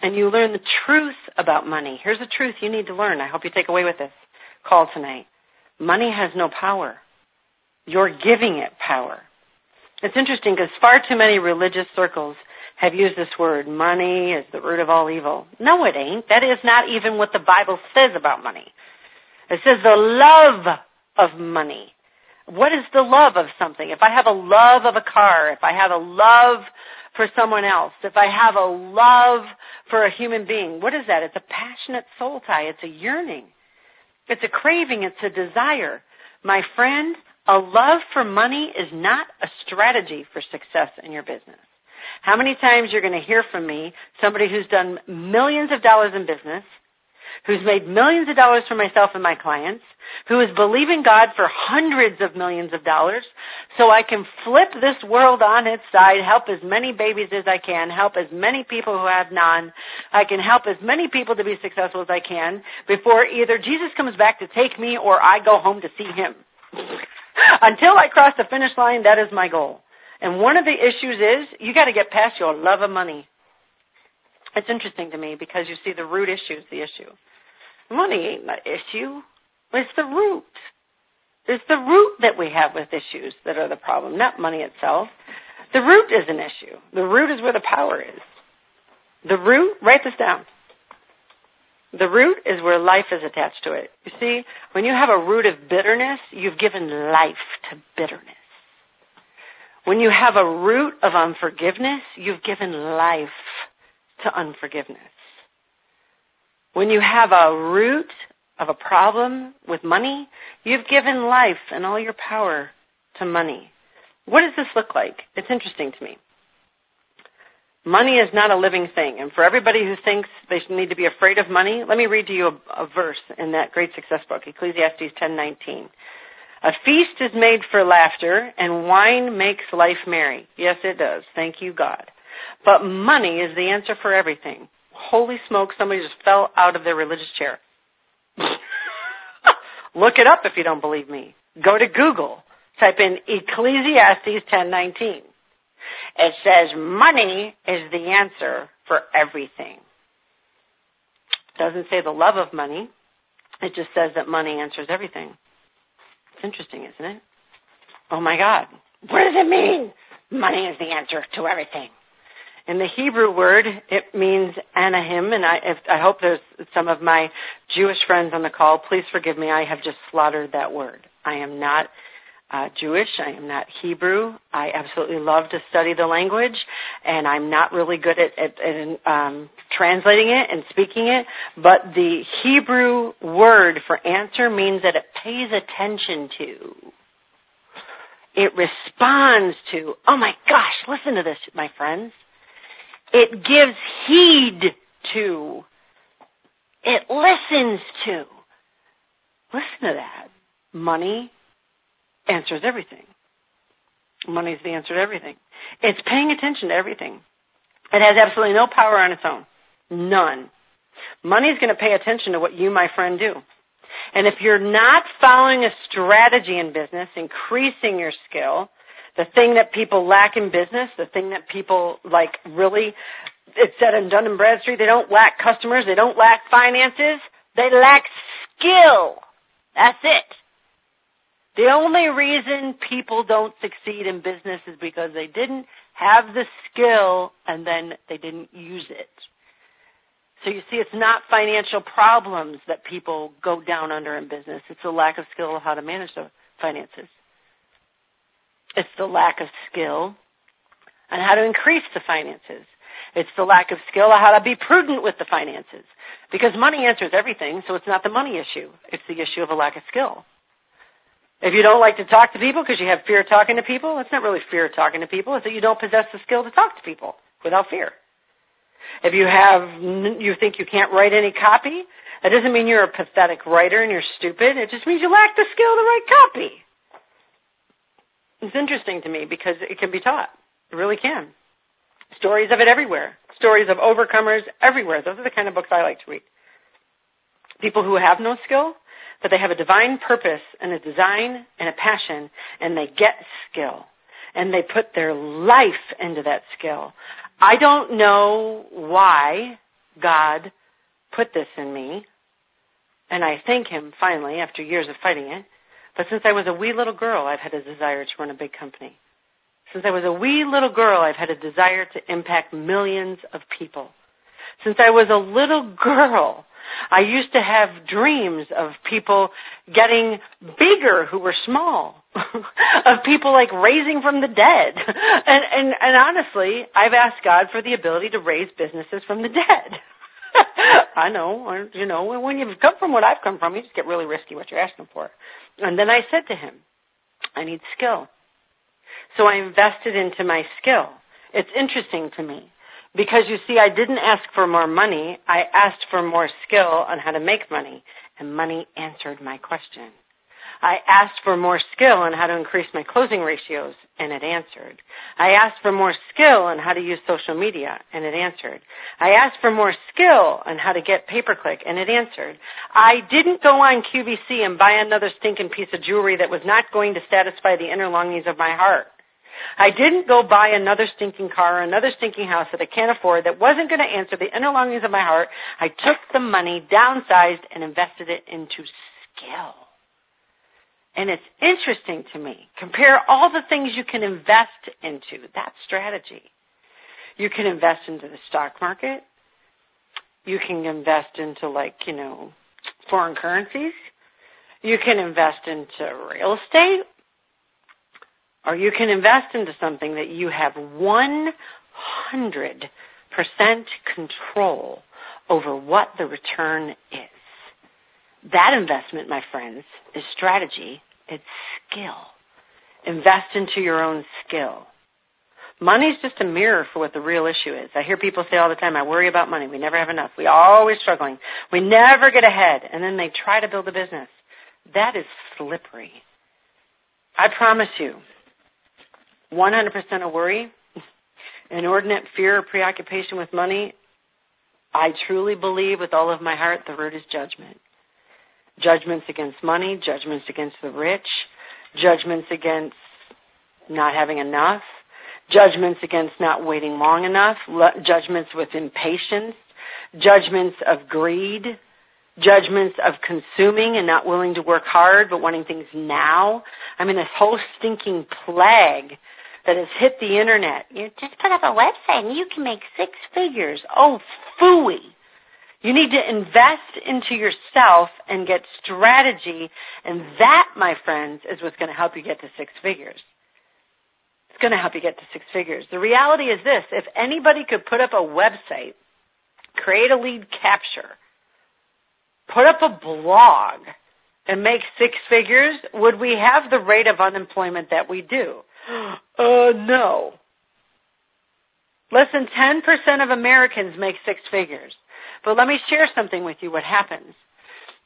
and you learn the truth about money. Here's a truth you need to learn. I hope you take away with this call tonight. Money has no power. You're giving it power. It's interesting because far too many religious circles have used this word, money is the root of all evil. No, it ain't. That is not even what the Bible says about money. It says the love of money. What is the love of something? If I have a love of a car, if I have a love for someone else, if I have a love for a human being, what is that? It's a passionate soul tie. It's a yearning. It's a craving. It's a desire. My friend, a love for money is not a strategy for success in your business. How many times you're going to hear from me, somebody who's done millions of dollars in business, who's made millions of dollars for myself and my clients, who is believing God for hundreds of millions of dollars, so I can flip this world on its side, help as many babies as I can, help as many people who have none. I can help as many people to be successful as I can before either Jesus comes back to take me or I go home to see him. <laughs> Until I cross the finish line, that is my goal. And one of the issues is you got to get past your love of money. It's interesting to me because you see the root issue is the issue. Money ain't the issue. It's the root. It's the root that we have with issues that are the problem, not money itself. The root is an issue. The root is where the power is. The root, write this down. The root is where life is attached to it. You see, when you have a root of bitterness, you've given life to bitterness. When you have a root of unforgiveness, you've given life to unforgiveness. When you have a root of a problem with money, you've given life and all your power to money. What does this look like? It's interesting to me. Money is not a living thing. And for everybody who thinks they need to be afraid of money, let me read to you a, a verse in that great success book, Ecclesiastes 10:19. A feast is made for laughter, and wine makes life merry. Yes, it does. Thank you, God. But money is the answer for everything. Holy smoke, somebody just fell out of their religious chair. <laughs> Look it up if you don't believe me. Go to Google. Type in Ecclesiastes 10:19. It says money is the answer for everything. It doesn't say the love of money. It just says that money answers everything. Interesting, isn't it? Oh my God. What does it mean? Money is the answer to everything. In the Hebrew word, it means anahim, and I, if, I hope there's some of my Jewish friends on the call. Please forgive me. I have just slaughtered that word. I am not uh, Jewish. I am not Hebrew. I absolutely love to study the language, and I'm not really good at, at, at um, translating it and speaking it. But the Hebrew word for answer means that it pays attention to. It responds to. Oh my gosh! Listen to this, my friends. It gives heed to. It listens to. Listen to that. Money answers everything. Money is the answer to everything. It's paying attention to everything. It has absolutely no power on its own. None. Money is going to pay attention to what you, my friend, do. And if you're not following a strategy in business, increasing your skill, the thing that people lack in business, the thing that people like really, it's said in Dun and Bradstreet, they don't lack customers, they don't lack finances, they lack skill. That's it. The only reason people don't succeed in business is because they didn't have the skill and then they didn't use it. So you see, it's not financial problems that people go down under in business. It's a lack of skill of how to manage the finances. It's the lack of skill on how to increase the finances. It's the lack of skill on how to be prudent with the finances. Because money answers everything, so it's not the money issue. It's the issue of a lack of skill. If you don't like to talk to people because you have fear of talking to people, it's not really fear of talking to people. It's that you don't possess the skill to talk to people without fear. If you have, you think you can't write any copy, that doesn't mean you're a pathetic writer and you're stupid. It just means you lack the skill to write copy. It's interesting to me because it can be taught. It really can. Stories of it everywhere. Stories of overcomers everywhere. Those are the kind of books I like to read. People who have no skill, but they have a divine purpose and a design and a passion, and they get skill. And they put their life into that skill. I don't know why God put this in me, and I thank Him finally after years of fighting it. But since I was a wee little girl, I've had a desire to run a big company. Since I was a wee little girl, I've had a desire to impact millions of people. Since I was a little <laughs> girl, I used to have dreams of people getting bigger who were small, <laughs> of people like raising from the dead. <laughs> And, and, and honestly, I've asked God for the ability to raise businesses from the dead. <laughs> I know, you know, when you've come from what I've come from, you just get really risky what you're asking for. And then I said to him, I need skill. So I invested into my skill. It's interesting to me because you see, I didn't ask for more money. I asked for more skill on how to make money and money answered my question. I asked for more skill on how to increase my closing ratios, and it answered. I asked for more skill on how to use social media, and it answered. I asked for more skill on how to get pay-per-click, and it answered. I didn't go on QVC and buy another stinking piece of jewelry that was not going to satisfy the inner longings of my heart. I didn't go buy another stinking car or another stinking house that I can't afford that wasn't going to answer the inner longings of my heart. I took the money, downsized, and invested it into skill. And it's interesting to me. Compare all the things you can invest into. That strategy. You can invest into the stock market. You can invest into like, you know, foreign currencies. You can invest into real estate. Or you can invest into something that you have 100% control over what the return is. That investment, my friends, is strategy. It's skill. Invest into your own skill. Money's just a mirror for what the real issue is. I hear people say all the time, I worry about money. We never have enough. We're always struggling. We never get ahead. And then they try to build a business. That is slippery. I promise you, 100% of worry, inordinate fear or preoccupation with money, I truly believe with all of my heart the root is judgment judgments against money, judgments against the rich, judgments against not having enough, judgments against not waiting long enough, judgments with impatience, judgments of greed, judgments of consuming and not willing to work hard but wanting things now. I mean, this whole stinking plague that has hit the internet. You just put up a website and you can make six figures. Oh, phooey. You need to invest into yourself and get strategy, and that, my friends, is what's going to help you get to six figures. It's going to help you get to six figures. The reality is this if anybody could put up a website, create a lead capture, put up a blog, and make six figures, would we have the rate of unemployment that we do? <gasps> Uh, no. Less than 10% of Americans make six figures. But let me share something with you what happens.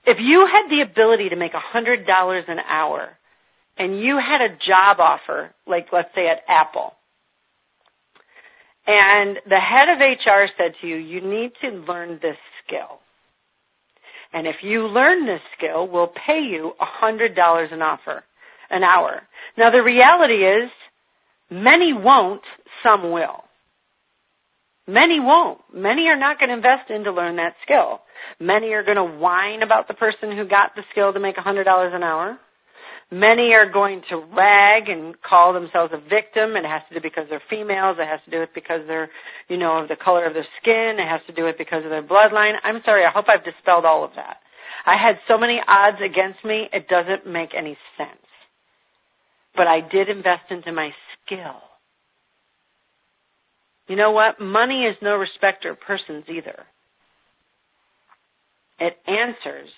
If you had the ability to make $100 an hour and you had a job offer, like let's say at Apple, and the head of HR said to you, you need to learn this skill. And if you learn this skill, we'll pay you $100 an offer, an hour. Now the reality is, many won't, some will. Many won't. Many are not going to invest in to learn that skill. Many are going to whine about the person who got the skill to make $100 an hour. Many are going to rag and call themselves a victim. It has to do because they're females. It has to do with because they're, you know, of the color of their skin. It has to do with because of their bloodline. I'm sorry. I hope I've dispelled all of that. I had so many odds against me. It doesn't make any sense. But I did invest into my skill. You know what? Money is no respecter of persons either. It answers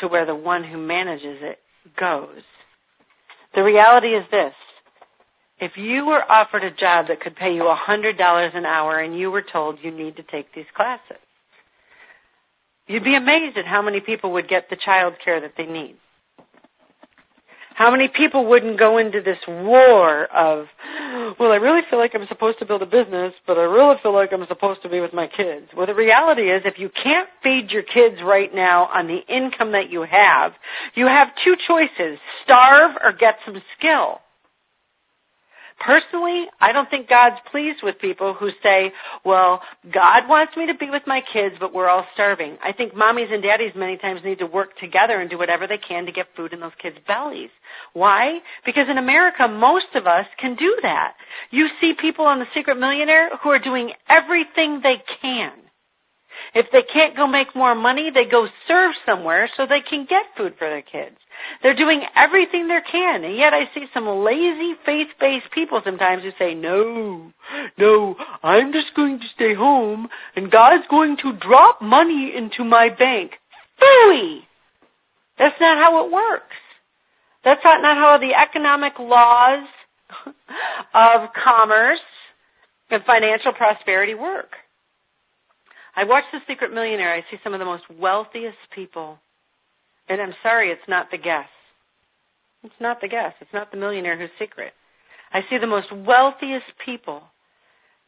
to where the one who manages it goes. The reality is this. If you were offered a job that could pay you a $100 an hour and you were told you need to take these classes, you'd be amazed at how many people would get the child care that they need. How many people wouldn't go into this war of, well, I really feel like I'm supposed to build a business, but I really feel like I'm supposed to be with my kids. Well, the reality is if you can't feed your kids right now on the income that you have, you have two choices, starve or get some skill. Personally, I don't think God's pleased with people who say, well, God wants me to be with my kids, but we're all starving. I think mommies and daddies many times need to work together and do whatever they can to get food in those kids' bellies. Why? Because in America, most of us can do that. You see people on The Secret Millionaire who are doing everything they can. If they can't go make more money, they go serve somewhere so they can get food for their kids. They're doing everything they can, and yet I see some lazy faith-based people sometimes who say, no, no, I'm just going to stay home, and God's going to drop money into my bank. Phooey! That's not how it works. That's not, not how the economic laws <laughs> of commerce and financial prosperity work. I watch The Secret Millionaire. I see some of the most wealthiest people and I'm sorry, it's not the guest. It's not the guest. It's not the millionaire who's secret. I see the most wealthiest people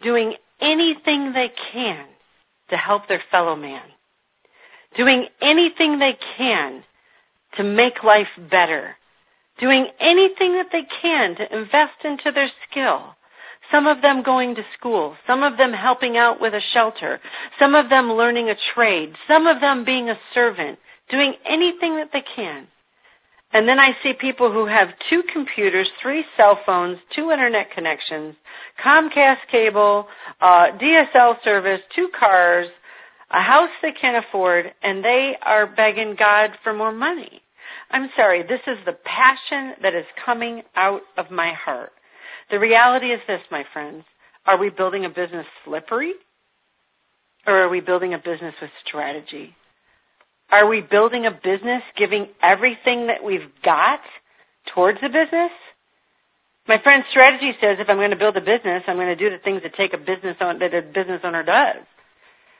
doing anything they can to help their fellow man. Doing anything they can to make life better. Doing anything that they can to invest into their skill. Some of them going to school. Some of them helping out with a shelter. Some of them learning a trade. Some of them being a servant doing anything that they can. And then I see people who have two computers, three cell phones, two internet connections, Comcast cable, uh, DSL service, two cars, a house they can't afford, and they are begging God for more money. I'm sorry, this is the passion that is coming out of my heart. The reality is this, my friends. Are we building a business slippery? Or are we building a business with strategy? Are we building a business giving everything that we've got towards the business? My friend's strategy says if I'm going to build a business, I'm going to do the things that take a business on, that a business owner does.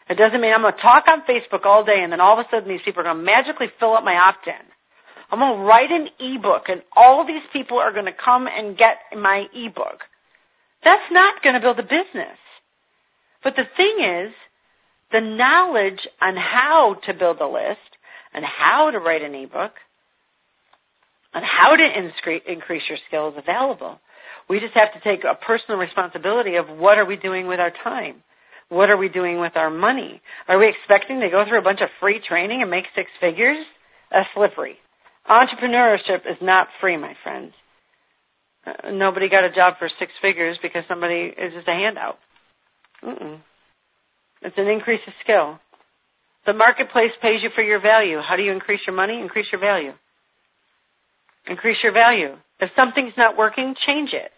It doesn't mean I'm going to talk on Facebook all day and then all of a sudden these people are going to magically fill up my opt-in. I'm going to write an ebook and all these people are going to come and get my ebook. That's not going to build a business. But the thing is, the knowledge on how to build a list and how to write an ebook and how to increase your skills available. We just have to take a personal responsibility of what are we doing with our time? What are we doing with our money? Are we expecting to go through a bunch of free training and make six figures? That's slippery. Entrepreneurship is not free, my friends. Uh, nobody got a job for six figures because somebody is just a handout. Mm-mm. It's an increase of skill. The marketplace pays you for your value. How do you increase your money? Increase your value. Increase your value. If something's not working, change it.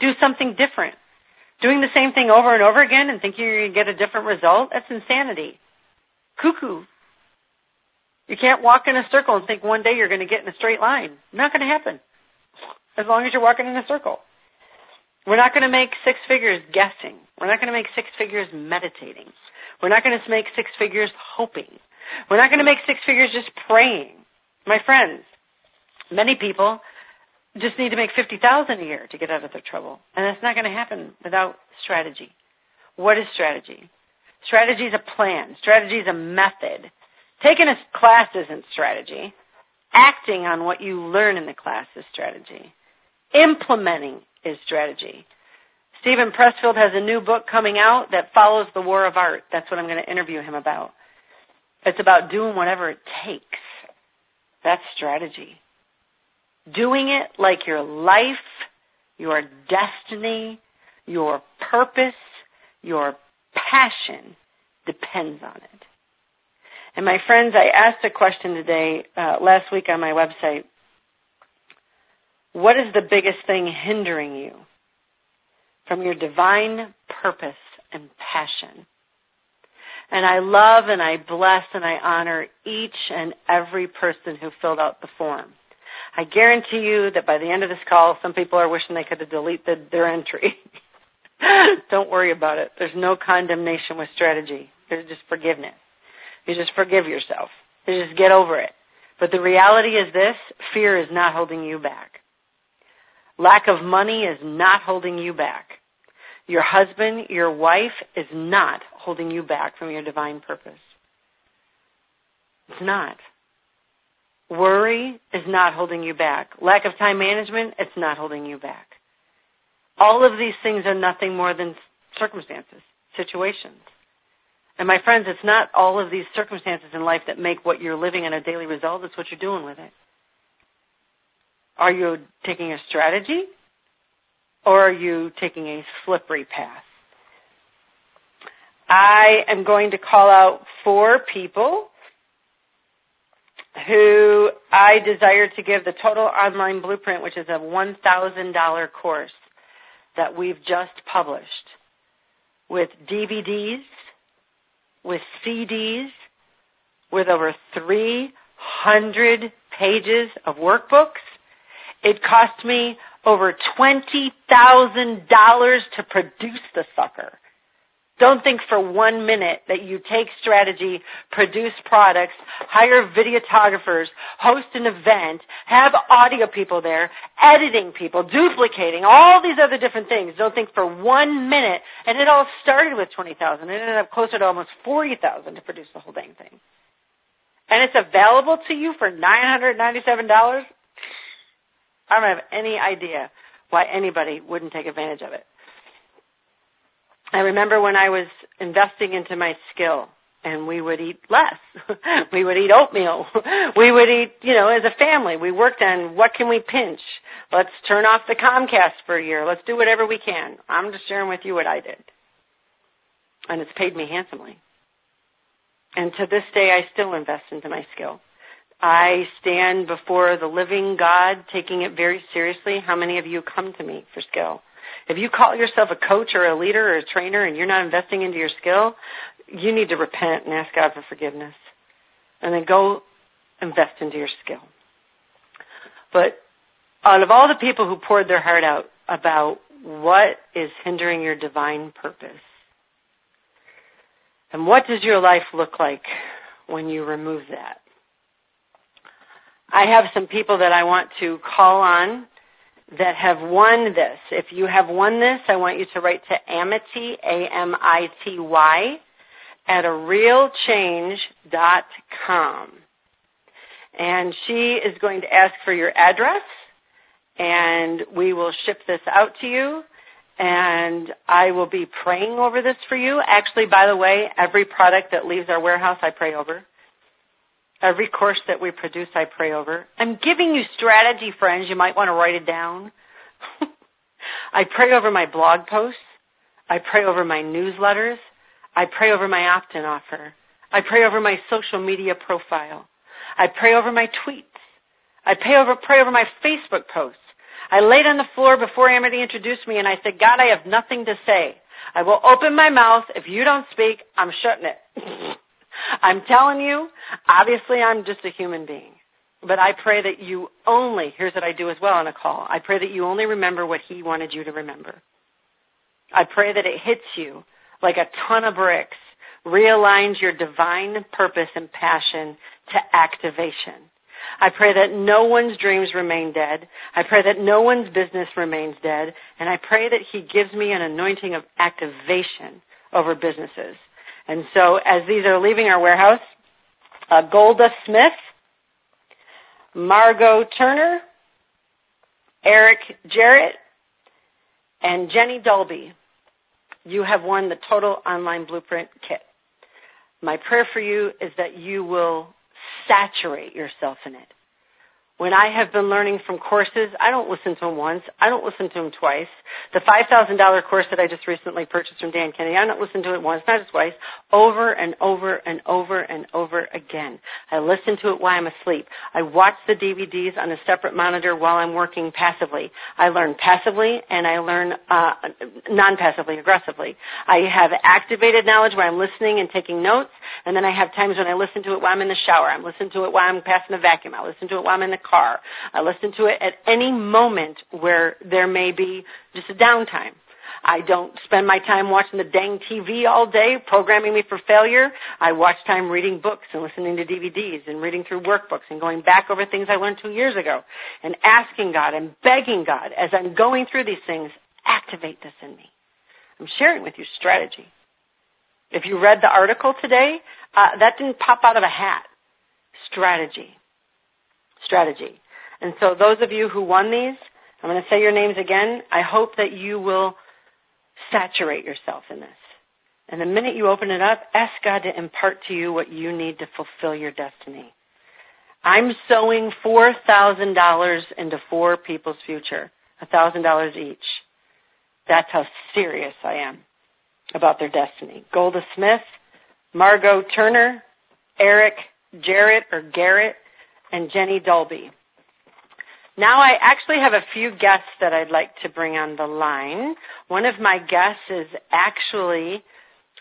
Do something different. Doing the same thing over and over again and thinking you're going to get a different result, that's insanity. Cuckoo. You can't walk in a circle and think one day you're going to get in a straight line. Not going to happen. As long as you're walking in a circle. We're not going to make six figures guessing. We're not going to make six figures meditating. We're not going to make six figures hoping. We're not going to make six figures just praying. My friends, many people just need to make 50,000 a year to get out of their trouble. And that's not going to happen without strategy. What is strategy? Strategy is a plan. Strategy is a method. Taking a class isn't strategy. Acting on what you learn in the class is strategy. Implementing is strategy. Steven Pressfield has a new book coming out that follows the war of art. That's what I'm going to interview him about. It's about doing whatever it takes. That's strategy. doing it like your life, your destiny, your purpose, your passion depends on it. And my friends, I asked a question today, uh, last week on my website. What is the biggest thing hindering you from your divine purpose and passion? And I love and I bless and I honor each and every person who filled out the form. I guarantee you that by the end of this call, some people are wishing they could have deleted their entry. <laughs> Don't worry about it. There's no condemnation with strategy. There's just forgiveness. You just forgive yourself. You just get over it. But the reality is this, fear is not holding you back. Lack of money is not holding you back. Your husband, your wife is not holding you back from your divine purpose. It's not. Worry is not holding you back. Lack of time management, it's not holding you back. All of these things are nothing more than circumstances, situations. And my friends, it's not all of these circumstances in life that make what you're living in a daily result, it's what you're doing with it. Are you taking a strategy or are you taking a slippery path? I am going to call out four people who I desire to give the total online blueprint, which is a $1,000 course that we've just published with DVDs, with CDs, with over 300 pages of workbooks. It cost me over $20,000 to produce the sucker. Don't think for one minute that you take strategy, produce products, hire videographers, host an event, have audio people there, editing people, duplicating, all these other different things. Don't think for one minute. And it all started with 20,000. It ended up closer to almost 40,000 to produce the whole dang thing. And it's available to you for $997. I don't have any idea why anybody wouldn't take advantage of it. I remember when I was investing into my skill and we would eat less. <laughs> we would eat oatmeal. <laughs> we would eat, you know, as a family. We worked on what can we pinch? Let's turn off the Comcast for a year. Let's do whatever we can. I'm just sharing with you what I did. And it's paid me handsomely. And to this day, I still invest into my skill. I stand before the living God, taking it very seriously. How many of you come to me for skill? If you call yourself a coach or a leader or a trainer and you're not investing into your skill, you need to repent and ask God for forgiveness. And then go invest into your skill. But out of all the people who poured their heart out about what is hindering your divine purpose, and what does your life look like when you remove that? I have some people that I want to call on that have won this. If you have won this, I want you to write to Amity, A-M-I-T-Y, at a realchange.com. And she is going to ask for your address, and we will ship this out to you. And I will be praying over this for you. Actually, by the way, every product that leaves our warehouse, I pray over. Every course that we produce, I pray over. I'm giving you strategy, friends. You might want to write it down. <laughs> I pray over my blog posts. I pray over my newsletters. I pray over my opt-in offer. I pray over my social media profile. I pray over my tweets. I pray over, pray over my Facebook posts. I laid on the floor before Amity introduced me and I said, God, I have nothing to say. I will open my mouth. If you don't speak, I'm shutting it. <laughs> I'm telling you, obviously I'm just a human being. But I pray that you only, here's what I do as well on a call. I pray that you only remember what he wanted you to remember. I pray that it hits you like a ton of bricks, realigns your divine purpose and passion to activation. I pray that no one's dreams remain dead. I pray that no one's business remains dead. And I pray that he gives me an anointing of activation over businesses. And so as these are leaving our warehouse, uh, Golda Smith, Margot Turner, Eric Jarrett, and Jenny Dolby, you have won the Total Online Blueprint Kit. My prayer for you is that you will saturate yourself in it. When I have been learning from courses, I don't listen to them once. I don't listen to them twice. The $5,000 course that I just recently purchased from Dan Kennedy, I don't listen to it once, not twice, over and over and over and over again. I listen to it while I'm asleep. I watch the DVDs on a separate monitor while I'm working passively. I learn passively and I learn uh, non-passively, aggressively. I have activated knowledge where I'm listening and taking notes, and then I have times when I listen to it while I'm in the shower. I'm listening to it while I'm passing the vacuum. I listen to it while I'm in the car. I listen to it at any moment where there may be just a downtime. I don't spend my time watching the dang TV all day, programming me for failure. I watch time reading books and listening to DVDs and reading through workbooks and going back over things I learned two years ago and asking God and begging God as I'm going through these things, activate this in me. I'm sharing with you strategy. If you read the article today, uh, that didn't pop out of a hat. Strategy. Strategy. And so those of you who won these, I'm going to say your names again. I hope that you will saturate yourself in this. And the minute you open it up, ask God to impart to you what you need to fulfill your destiny. I'm sowing $4,000 into four people's future, $1,000 each. That's how serious I am about their destiny. Golda Smith, Margot Turner, Eric Jarrett or Garrett, and Jenny Dolby. Now I actually have a few guests that I'd like to bring on the line. One of my guests is actually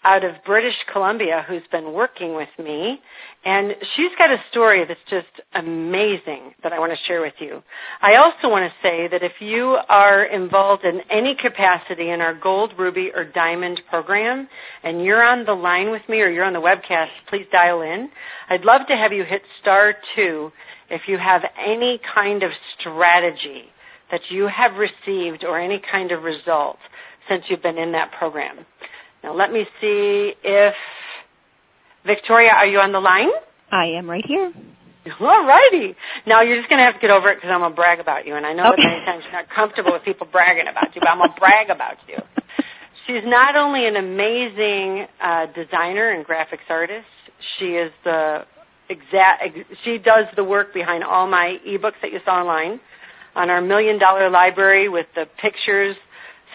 out of British Columbia who's been working with me. And she's got a story that's just amazing that I want to share with you. I also want to say that if you are involved in any capacity in our gold, ruby, or diamond program, and you're on the line with me or you're on the webcast, please dial in. I'd love to have you hit star two if you have any kind of strategy that you have received or any kind of result since you've been in that program. Now let me see if Victoria, are you on the line? I am right here. All righty. Now you're just going to have to get over it because I'm going to brag about you. And I know okay. that many times you're not comfortable with people bragging about you, but I'm going to brag about you. She's not only an amazing uh, designer and graphics artist, she is the exact, she does the work behind all my ebooks that you saw online on our million dollar library with the pictures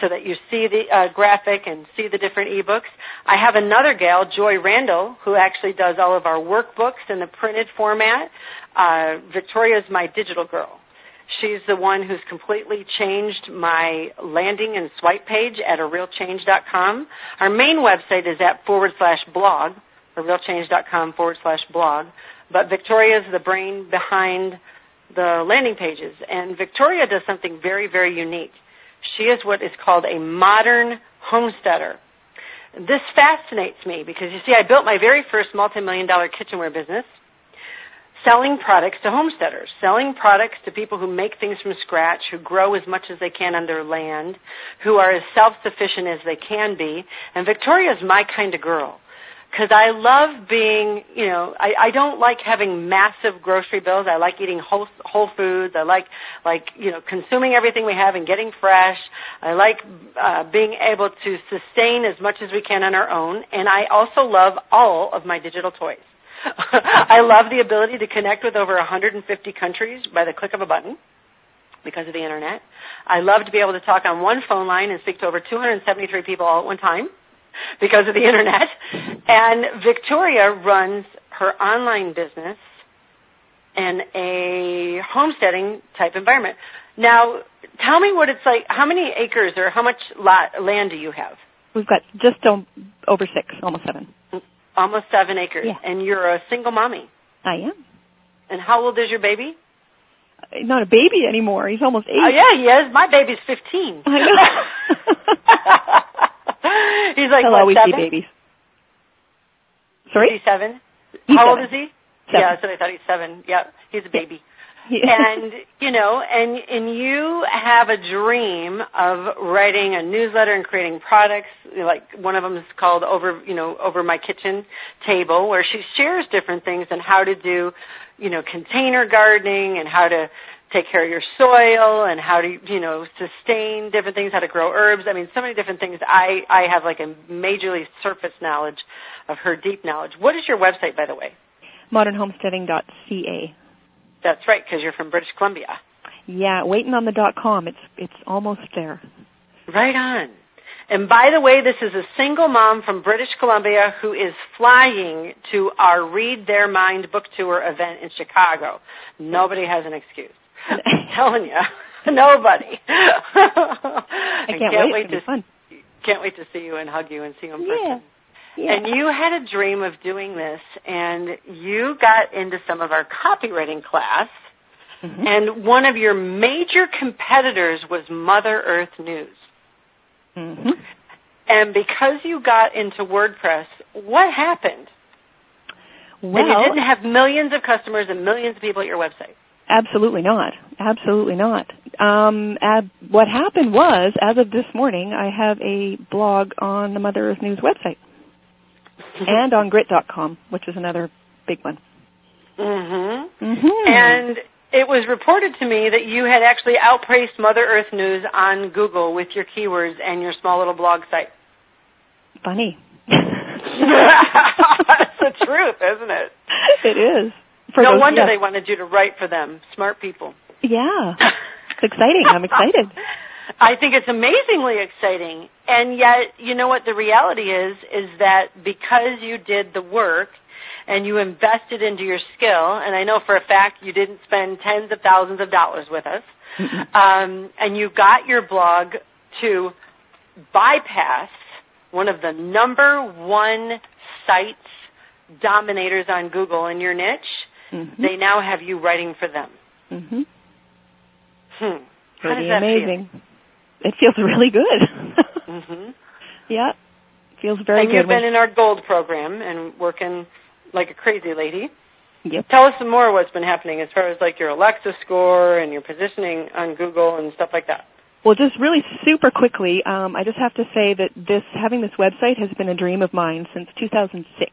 so that you see the uh, graphic and see the different ebooks. I have another gal, Joy Randall, who actually does all of our workbooks in the printed format. Uh, Victoria is my digital girl. She's the one who's completely changed my landing and swipe page at arealchange.com. Our main website is at forward slash blog, arealchange.com forward slash blog. But Victoria is the brain behind the landing pages. And Victoria does something very, very unique. She is what is called a modern homesteader. This fascinates me because you see, I built my very first multi-million dollar kitchenware business selling products to homesteaders, selling products to people who make things from scratch, who grow as much as they can on their land, who are as self-sufficient as they can be. And Victoria is my kind of girl because I love being, you know, I, I don't like having massive grocery bills. I like eating whole, whole foods. I like, like, you know, consuming everything we have and getting fresh. I like uh, being able to sustain as much as we can on our own. And I also love all of my digital toys. <laughs> I love the ability to connect with over 150 countries by the click of a button because of the internet. I love to be able to talk on one phone line and speak to over 273 people all at one time because of the internet. And Victoria runs her online business in a homesteading type environment. Now, tell me what it's like. How many acres or how much lot land do you have? We've got just over six, almost seven. Almost seven acres. Yeah. And you're a single mommy. I am. And how old is your baby? Uh, not a baby anymore. He's almost eight. Oh yeah, he is. My baby's fifteen. I know. <laughs> <laughs> <gasps> He's like He'll what, seven? babies. Sorry? Is he seven? He's How old is he? Seven. Yeah, so I thought he's seven. Yeah, he's a baby. <laughs> Yeah. and you know, and and you have a dream of writing a newsletter and creating products. Like one of them is called over, you know, over my kitchen table, where she shares different things and how to do, you know, container gardening and how to take care of your soil and how to you know sustain different things, how to grow herbs. I mean, so many different things. I I have like a majorly surface knowledge of her deep knowledge. What is your website, by the way? Modernhomesteading.ca. That's right, because you're from British Columbia. Yeah, waiting on the dot com. It's it's almost there. Right on. And by the way, this is a single mom from British Columbia who is flying to our Read Their Mind book tour event in Chicago. Nobody has an excuse. I'm <laughs> <laughs> telling you, <laughs> nobody. I can't, can't wait. wait to fun. can't wait to see you and hug you and see you in Yeah. person. Yeah. And you had a dream of doing this, and you got into some of our copywriting class. Mhm. And one of your major competitors was Mother Earth News. Mhm. And because you got into WordPress, what happened? Well, and you didn't have millions of customers and millions of people at your website. Absolutely not. Absolutely not. Um, ab- what happened was, as of this morning, I have a blog on the Mother Earth News website and on Grit.com, which is another big one. hmm Mm-hmm. And it was reported to me that you had actually outpaced Mother Earth News on Google with your keywords and your small little blog site. funny. <laughs> That's the <laughs> truth, isn't it? It is. For no those- wonder yeah. they wanted you to write for them. Smart people. Yeah, <laughs> it's exciting. I'm excited. I think it's amazingly exciting. And yet, you know what the reality is is that because you did the work and you invested into your skill, and I know for a fact you didn't spend tens of thousands of dollars with us, um, and you got your blog to bypass one of the number one sites dominators on Google in your niche, Mhm. they now have you writing for them. Mhm. Hmm. Pretty amazing. It feels really good. feel? <laughs> hmm yeah, feels very and good. you've been in our gold program and working like a crazy lady. yep. Tell us some more what's been happening as far as like your Alexa score and your positioning on Google and stuff like that. Well, just really super quickly, um, I just have to say that this having this website has been a dream of mine since 2006,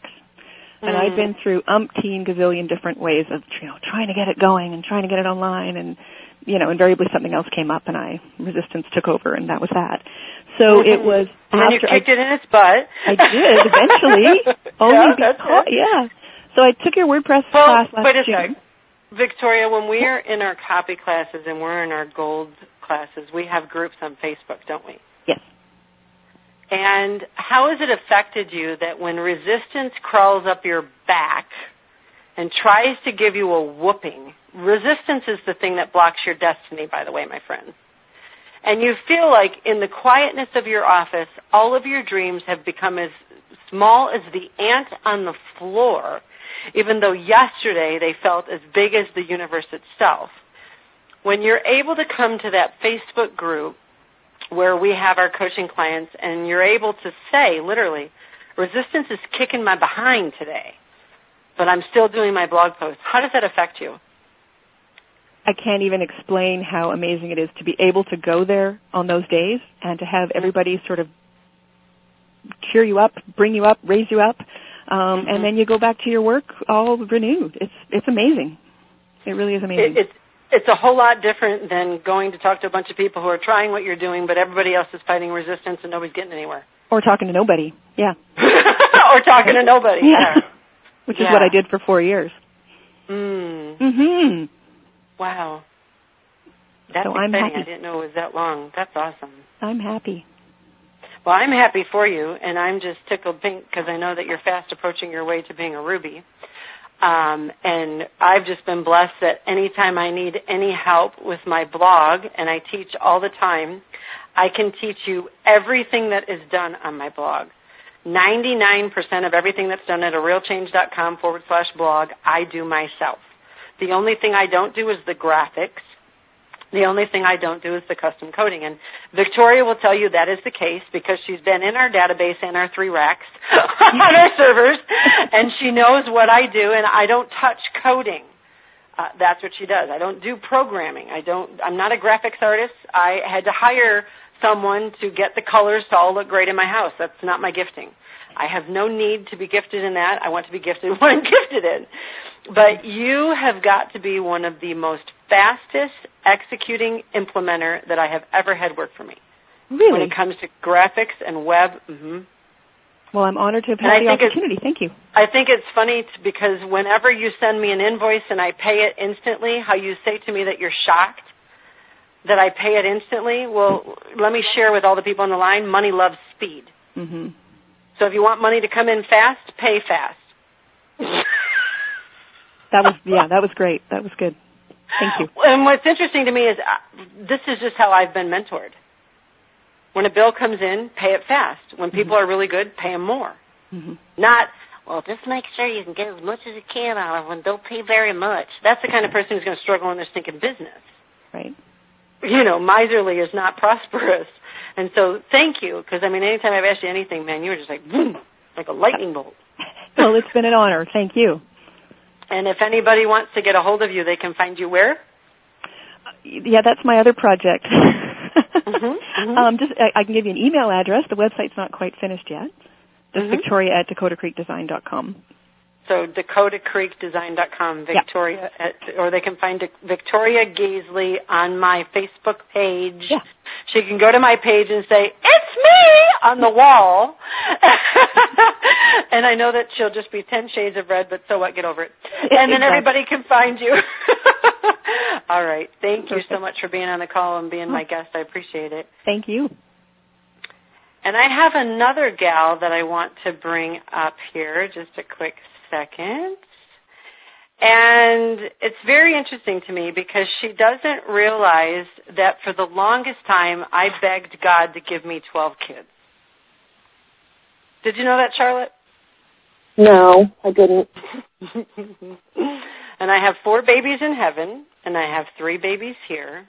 and I've Mm. been through umpteen gazillion different ways of you know trying to get it going and trying to get it online, and you know invariably something else came up, and I resistance took over, and that was that. So it Mhm. was And then you after kicked it in its butt. I, I did eventually, <laughs> <laughs> only yeah, that's because yeah. So I took your WordPress Well, class last wait a June. sec. Victoria, when we are in our copy classes and we're in our gold classes, we have groups on Facebook, don't we? Yes. And how has it affected you that when resistance crawls up your back and tries to give you a whooping, resistance is the thing that blocks your destiny, by the way, my friends. And you feel like in the quietness of your office, all of your dreams have become as small as the ant on the floor, even though yesterday they felt as big as the universe itself. When you're able to come to that Facebook group where we have our coaching clients and you're able to say, literally, resistance is kicking my behind today, but I'm still doing my blog post. How does that affect you? I can't even explain how amazing it is to be able to go there on those days and to have everybody sort of cheer you up, bring you up, raise you up, um, Mhm. and then you go back to your work all renewed. It's it's amazing. It really is amazing. It, it's it's a whole lot different than going to talk to a bunch of people who are trying what you're doing, but everybody else is fighting resistance and nobody's getting anywhere. or talking to nobody. Yeah. <laughs> or talking to nobody. Yeah. Which is Yeah. what I did for four years. Mm. Mhm. Wow. That's So I'm exciting. happy. I didn't know it was that long. That's awesome. I'm happy. Well, I'm happy for you, and I'm just tickled pink because I know that you're fast approaching your way to being a Ruby. Um, and I've just been blessed that anytime I need any help with my blog, and I teach all the time, I can teach you everything that is done on my blog. 99% of everything that's done at arealchange.com forward slash blog, I do myself. The only thing I don't do is the graphics. The only thing I don't do is the custom coding. And Victoria will tell you that is the case because she's been in our database and our three racks <laughs> on our servers, and she knows what I do, and I don't touch coding. Uh, that's what she does. I don't do programming. I don't. I'm not a graphics artist. I had to hire someone to get the colors to all look great in my house. That's not my gifting. I have no need to be gifted in that. I want to be gifted in <laughs> what I'm gifted in. But you have got to be one of the most fastest executing implementer that I have ever had work for me. Really? When it comes to graphics and web, hmm Well, I'm honored to have had the opportunity. Thank you. I think it's funny t- because whenever you send me an invoice and I pay it instantly, how you say to me that you're shocked that I pay it instantly. Well, let me share with all the people on the line. Money loves speed. Mm-hmm. So if you want money to come in fast, pay fast. that was <laughs> yeah, that was great. That was good. Thank you. And what's interesting to me is uh, this is just how I've been mentored. When a bill comes in, pay it fast. When people mm-hmm. are really good, pay them more. Mm-hmm. Not, well, just make sure you can get as much as you can out of them. Don't pay very much. That's the kind of person who's going to struggle in their stinking business. Right. You know, miserly is not <laughs> prosperous. And so, thank you, because I mean, anytime I've asked you anything, man, you were just like boom, like a lightning bolt. <laughs> well, it's been an honor. Thank you. And if anybody wants to get a hold of you, they can find you where? Yeah, that's my other project. mm-hmm, <laughs> mm-hmm. Um, just I, I, can give you an email address. The website's not quite finished yet. Just mm-hmm. Victoria at DakotaCreekDesign.com. So DakotaCreekDesign.com, Victoria, yeah. at, or they can find Victoria Gaisley on my Facebook page. Yeah. She can go to my page and say, "It's me" on the wall, <laughs> and I know that she'll just be ten shades of red. But so what? Get over it. And then exactly. everybody can find you. <laughs> All right. Thank you so much for being on the call and being my guest. I appreciate it. Thank you. And I have another gal that I want to bring up here. Just a quick second. And it's very interesting to me because she doesn't realize that for the longest time I begged God to give me 12 kids. Did you know that, Charlotte? No, I didn't. <laughs> and I have four babies in heaven, and I have three babies here.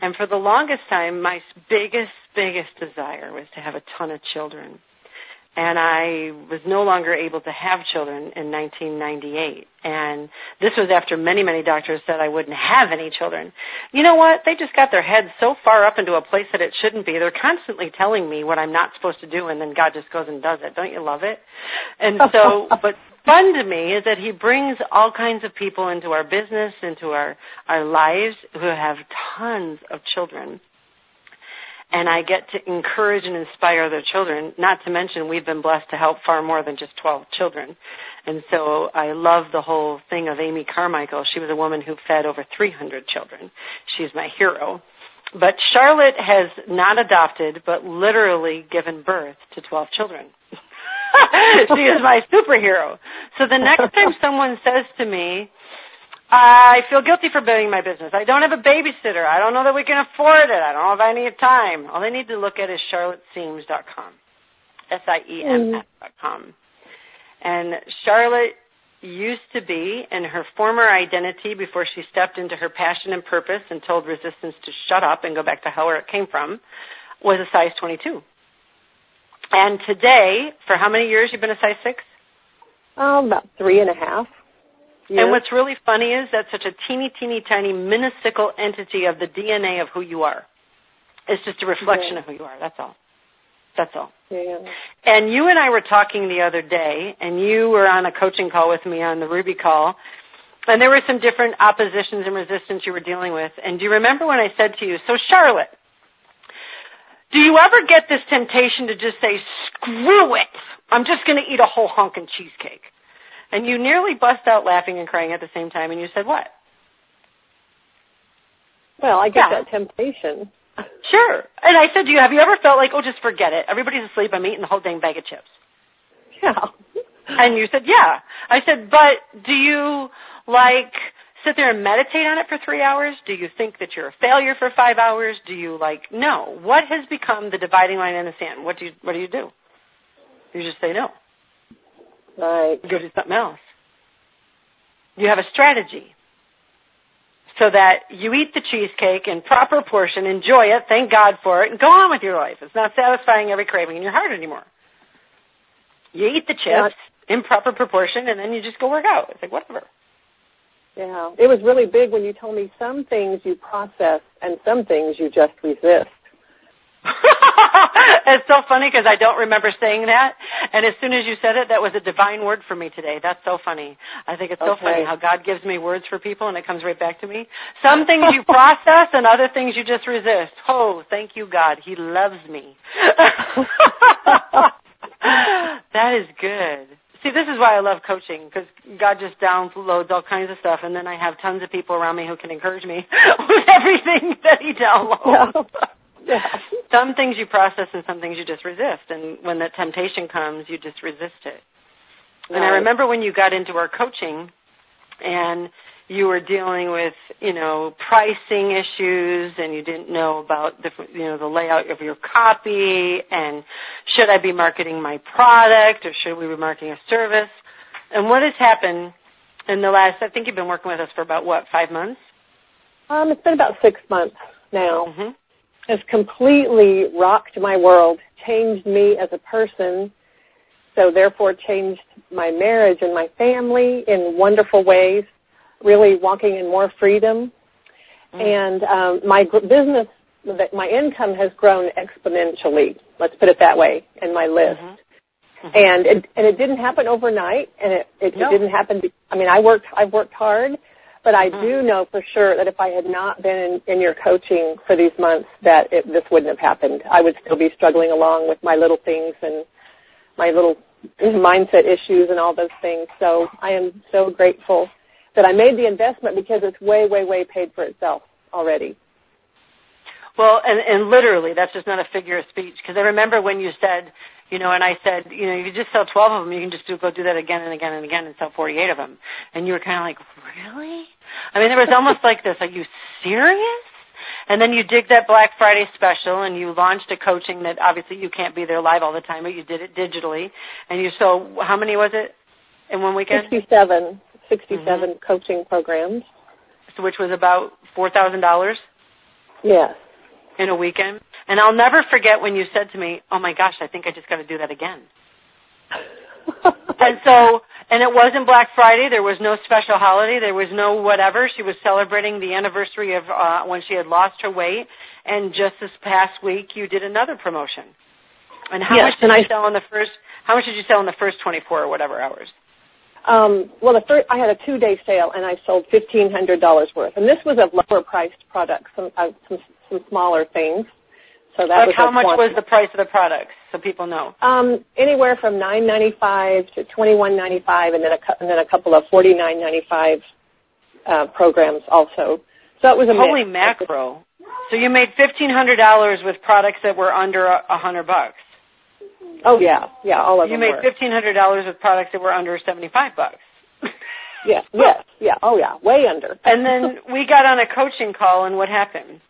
And for the longest time, my biggest, biggest desire was to have a ton of children and I was no longer able to have children in 1998. And this was after many, many doctors said I wouldn't have any children. You know what? They just got their heads so far up into a place that it shouldn't be. They're constantly telling me what I'm not supposed to do, and then God just goes and does it. Don't you love it? And so, <laughs> but fun to me is that He brings all kinds of people into our business, into our our lives who have tons of children and I get to encourage and inspire other children. Not to mention, we've been blessed to help far more than just 12 children. And so I love the whole thing of Amy Carmichael. She was a woman who fed over 300 children. She's my hero. But Charlotte has not adopted, but literally given birth to 12 children. <laughs> she is my superhero. So the next time <laughs> someone says to me, I feel guilty for building my business. I don't have a babysitter. I don't know that we can afford it. I don't know if I need time. All they need to look at is charlottesiems.com. S-I-E-M-S.com. And Charlotte used to be in her former identity before she stepped into her passion and purpose and told resistance to shut up and go back to hell where it came from, was a size 22. And today, for how many years you've been a size 6? Um, about three and a half. And what's really funny is that such a teeny, teeny, tiny, minuscule entity of the DNA of who you are. It's just a reflection yeah. of who you are. That's all. That's all. Yeah. And you and I were talking the other day, and you were on a coaching call with me on the Ruby call, and there were some different oppositions and resistance you were dealing with. And do you remember when I said to you, so Charlotte, do you ever get this temptation to just say, screw it, I'm just going to eat a whole hunk of cheesecake? And you nearly bust out laughing and crying at the same time, and you said what? Well, I get Yeah. that temptation. <laughs> Sure. And I said to you, have you ever felt like, oh, just forget it. Everybody's asleep. I'm eating the whole dang bag of chips. Yeah. <laughs> And you said, yeah. I said, but do you like sit there and meditate on it for three hours? Do you think that you're a failure for five hours? Do you like no? What has become the dividing line in the sand? What do you what do you do? You just say no. Right. go do something else. You have a strategy so that you eat the cheesecake in proper portion, enjoy it, thank God for it, and go on with your life. It's not satisfying every craving in your heart anymore. You eat the chips in proper proportion, and then you just go work out. It's like whatever. Yeah. It was really big when you told me some things you process and some things you just resist. <laughs> it's so funny because I don't remember saying that. And as soon as you said it, that was a divine word for me today. That's so funny. I think it's so Okay. funny how God gives me words for people and it comes right back to me. Some things you process and other things you just resist. Oh, thank you, God. He loves me. <laughs> That is good. See, this is why I love coaching because God just downloads all kinds of stuff, and then I have tons of people around me who can encourage me <laughs> with everything that He downloads. Some things you process, and some things you just resist. And when that temptation comes, you just resist it. Right. And I remember when you got into our coaching, and you were dealing with, you know, pricing issues and you didn't know about different, you know, the layout of your copy and should I be marketing my product or should we be marketing a service? And what has happened in the last, I think you've been working with us for about what, five months? Um, it's been about six months now. Mm-hmm. It's completely rocked my world, changed me as a person, so therefore changed my marriage and my family in wonderful ways really walking in more freedom. Mm. And um, my gr- business, my income has grown exponentially. Let's put it that way in my list. Mm-hmm. Mm-hmm. And it, and it didn't happen overnight, and it it, no. it didn't happen. Be, I mean, I worked I've worked hard, but I do mm. know for sure that if I had not been in, in your coaching for these months, that it, this wouldn't have happened. I would still be struggling along with my little things and my little mindset issues and all those things. So I am so grateful that I made the investment because it's way, way, way paid for itself already. Well, and, and literally, that's just not a figure of speech. Because I remember when you said, you know, and I said, you know, if you just sell 12 of them, you can just do, go do that again and again and again and sell 48 of them. And you were kind of like, really? I mean, there was almost like this, are you serious? And then you did that Black Friday special and you launched a coaching that obviously you can't be there live all the time, but you did it digitally. And you sold, how many was it in one weekend? 67. 67 mm-hmm. coaching programs. So which was about $4,000? Yes. In a weekend? And I'll never forget when you said to me, "Oh my gosh, I think I just got to do that again." and so, and it wasn't Black Friday. There was no special holiday. There was no whatever. She was celebrating the anniversary of uh, when she had lost her weight. And just this past week, you did another promotion. And how yes, much did you I, sell in the first? How much did you sell in the first 24 or whatever hours? Um, well, the first, I had a two-day sale and I sold fifteen hundred dollars worth, and this was of lower-priced products, some uh, some some smaller things. So that like was how much was the price of the products, so people know? Um, anywhere from nine ninety-five to twenty-one ninety-five, and then a and then a couple of forty-nine ninety-five uh, programs also. So it was a holy mix. macro. So you made fifteen hundred dollars with products that were under a hundred bucks. Oh yeah, yeah, all of you them. You made fifteen hundred dollars with products that were under seventy five bucks. yes, yes, yeah, oh yeah, way under. and then we got on a coaching call, and what happened?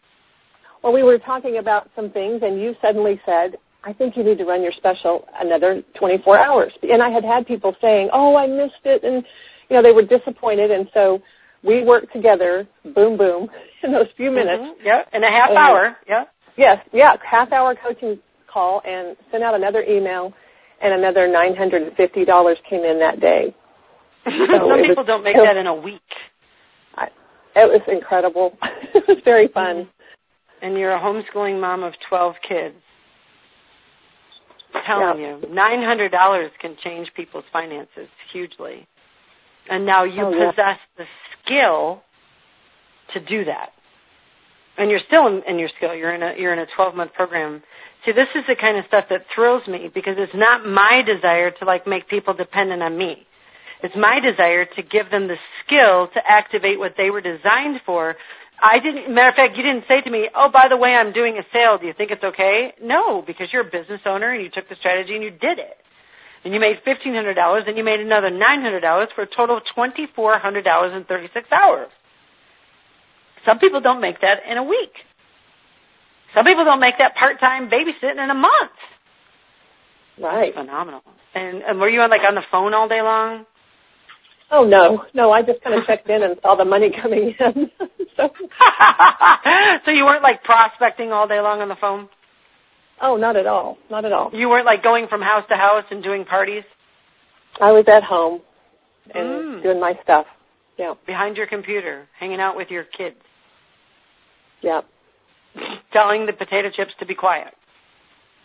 Well, we were talking about some things, and you suddenly said, "I think you need to run your special another twenty four hours." And I had had people saying, "Oh, I missed it," and you know they were disappointed, and so we worked together, boom, boom, <laughs> in those few minutes. Mm-hmm. Yeah, in a half and, hour. Yeah. Yes, yeah, half hour coaching call and sent out another email, and another nine hundred and fifty dollars came in that day. <laughs> So Some people was, don't make that in a week. I, it was incredible. <laughs> it was very fun. And you're a homeschooling mom of twelve kids. I'm telling yeah. you, nine hundred dollars can change people's finances hugely. And now you oh, possess yeah. the skill to do that. And you're still in, in your skill. You're in a you're in a 12 month program See, this is the kind of stuff that thrills me because it's not my desire to like make people dependent on me. It's my desire to give them the skill to activate what they were designed for. I didn't, matter of fact, you didn't say to me, oh, by the way, I'm doing a sale. Do you think it's okay? No, because you're a business owner and you took the strategy and you did it. And you made $1,500 and you made another $900 for a total of $2,400 in 36 hours. Some people don't make that in a week. Some people don't make that part time babysitting in a month. Right. That's phenomenal. And, and were you on like on the phone all day long? Oh no, no. I just kind of checked in and saw the money coming in. <laughs> so. <laughs> so you weren't like prospecting all day long on the phone. Oh, not at all. Not at all. You weren't like going from house to house and doing parties. I was at home and mm. doing my stuff. Yeah. Behind your computer, hanging out with your kids. Yeah <laughs> telling the potato chips to be quiet.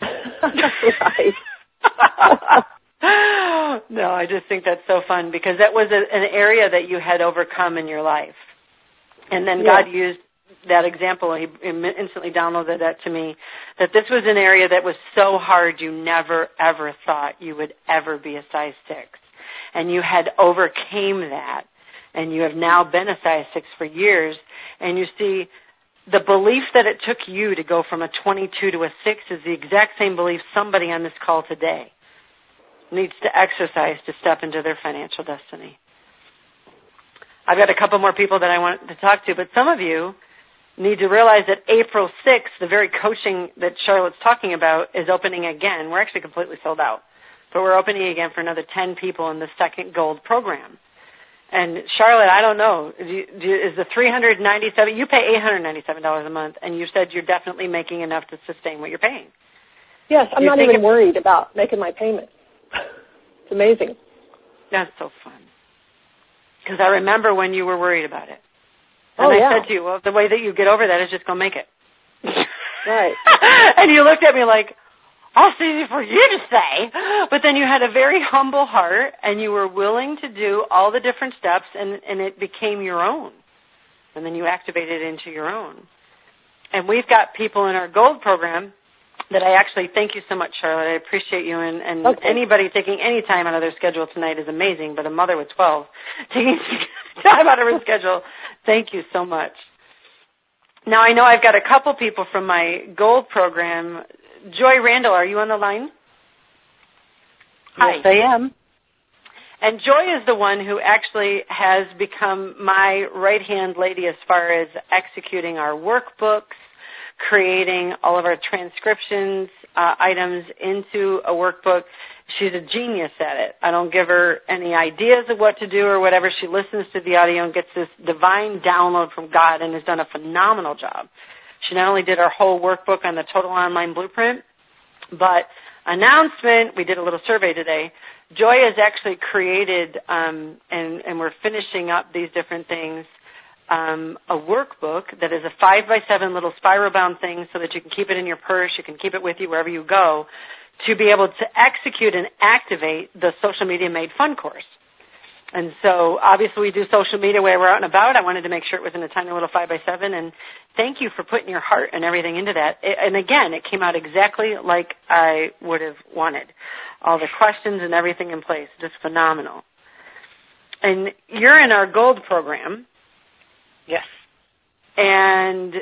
<laughs> right. no, I just think that's so fun because that was a, an area that you had overcome in your life. And then yeah. God used that example, he instantly downloaded that to me, that this was an area that was so hard you never ever thought you would ever be a size six. And you had overcame that and you have now been a size six for years and you see the belief that it took you to go from a 22 to a 6 is the exact same belief somebody on this call today needs to exercise to step into their financial destiny. I've got a couple more people that I want to talk to, but some of you need to realize that April 6th, the very coaching that Charlotte's talking about, is opening again. We're actually completely sold out, but we're opening again for another 10 people in the second gold program. And Charlotte, I don't know, do you, do, is the three hundred ninety-seven? You pay eight hundred ninety-seven dollars a month, and you said you're definitely making enough to sustain what you're paying. Yes, I'm not even worried about making my payment. <laughs> it's amazing. That's so fun. Because I remember when you were worried about it, oh, and oh, I yeah. said to you, "Well, the way that you get over that is just go make it." <laughs> right. <laughs> and you looked at me like, that's easy for you to say. But then you had a very humble heart and you were willing to do all the different steps and, and it became your own. And then you activated it into your own. And we've got people in our gold program that I actually thank you so much, Charlotte. I appreciate you and, and okay. anybody taking any time out of their schedule tonight is amazing, but a mother with 12 <laughs> taking time out of her schedule, thank you so much. Now I know I've got a couple people from my gold program Joy Randall, are you on the line? Yes, I am. And Joy is the one who actually has become my right hand lady as far as executing our workbooks, creating all of our transcriptions uh, items into a workbook. She's a genius at it. I don't give her any ideas of what to do or whatever. She listens to the audio and gets this divine download from God and has done a phenomenal job. She not only did our whole workbook on the Total Online Blueprint, but announcement, we did a little survey today. Joy has actually created, um, and, and we're finishing up these different things, um, a workbook that is a five by seven little spiral bound thing so that you can keep it in your purse, you can keep it with you wherever you go, to be able to execute and activate the social media made fun course. And so obviously we do social media where we're out and about. I wanted to make sure it was in a tiny little five by seven and thank you for putting your heart and everything into that. And again, it came out exactly like I would have wanted. All the questions and everything in place. Just phenomenal. And you're in our gold program. Yes. And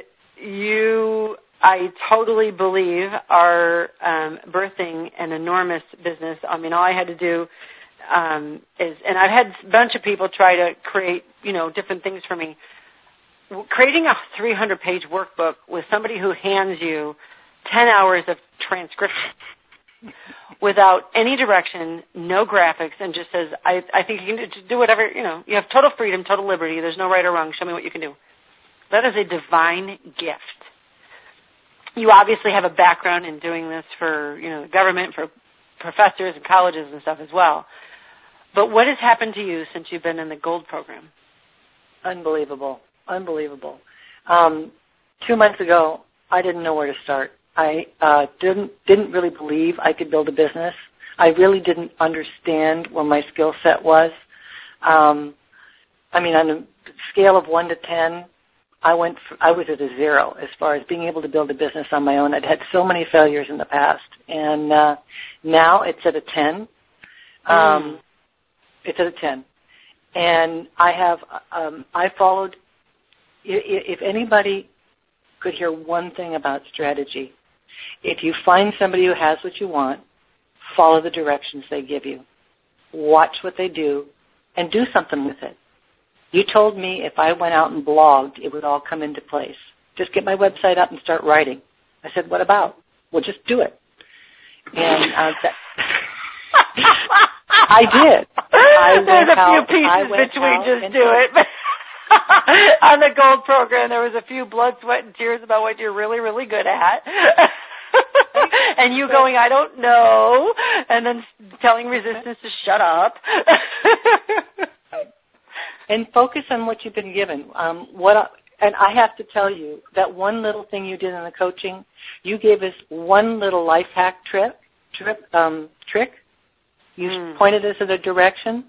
you, I totally believe, are um, birthing an enormous business. I mean, all I had to do um, is, and I've had a bunch of people try to create, you know, different things for me. Creating a 300 page workbook with somebody who hands you 10 hours of transcription without any direction, no graphics, and just says, I, I think you can do whatever, you know, you have total freedom, total liberty. There's no right or wrong. Show me what you can do. That is a divine gift. You obviously have a background in doing this for, you know, the government, for professors and colleges and stuff as well. But what has happened to you since you've been in the gold program? Unbelievable. Unbelievable. Um, two months ago, I didn't know where to start. I uh, didn't didn't really believe I could build a business. I really didn't understand where my skill set was. Um, I mean, on a scale of one to ten, I went. For, I was at a zero as far as being able to build a business on my own. I'd had so many failures in the past, and uh, now it's at a ten. Um, mm. It's at a ten, and I have. Um, I followed. If anybody could hear one thing about strategy, if you find somebody who has what you want, follow the directions they give you. Watch what they do and do something with it. You told me if I went out and blogged, it would all come into place. Just get my website up and start writing. I said, what about? Well, just do it. And uh, that, <laughs> I did. I <laughs> There's a few out, pieces between just do it. <laughs> On the gold program, there was a few blood, sweat, and tears about what you're really, really good at. <laughs> and you going, I don't know, and then telling resistance to shut up. <laughs> and focus on what you've been given. Um, what I, and I have to tell you that one little thing you did in the coaching, you gave us one little life hack trip, trip, um, trick. You mm. pointed us in a direction.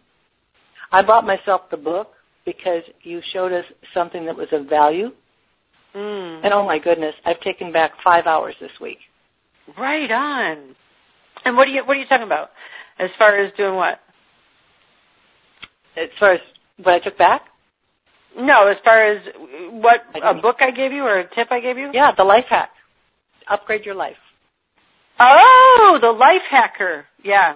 I bought myself the book because you showed us something that was of value. Mm. And oh my goodness, I've taken back five hours this week. Right on. And what are you what are you talking about? As far as doing what? As far as what I took back? No, as far as what a book I gave you or a tip I gave you? Yeah, the life hack. Upgrade your life. Oh, the life hacker. Yeah.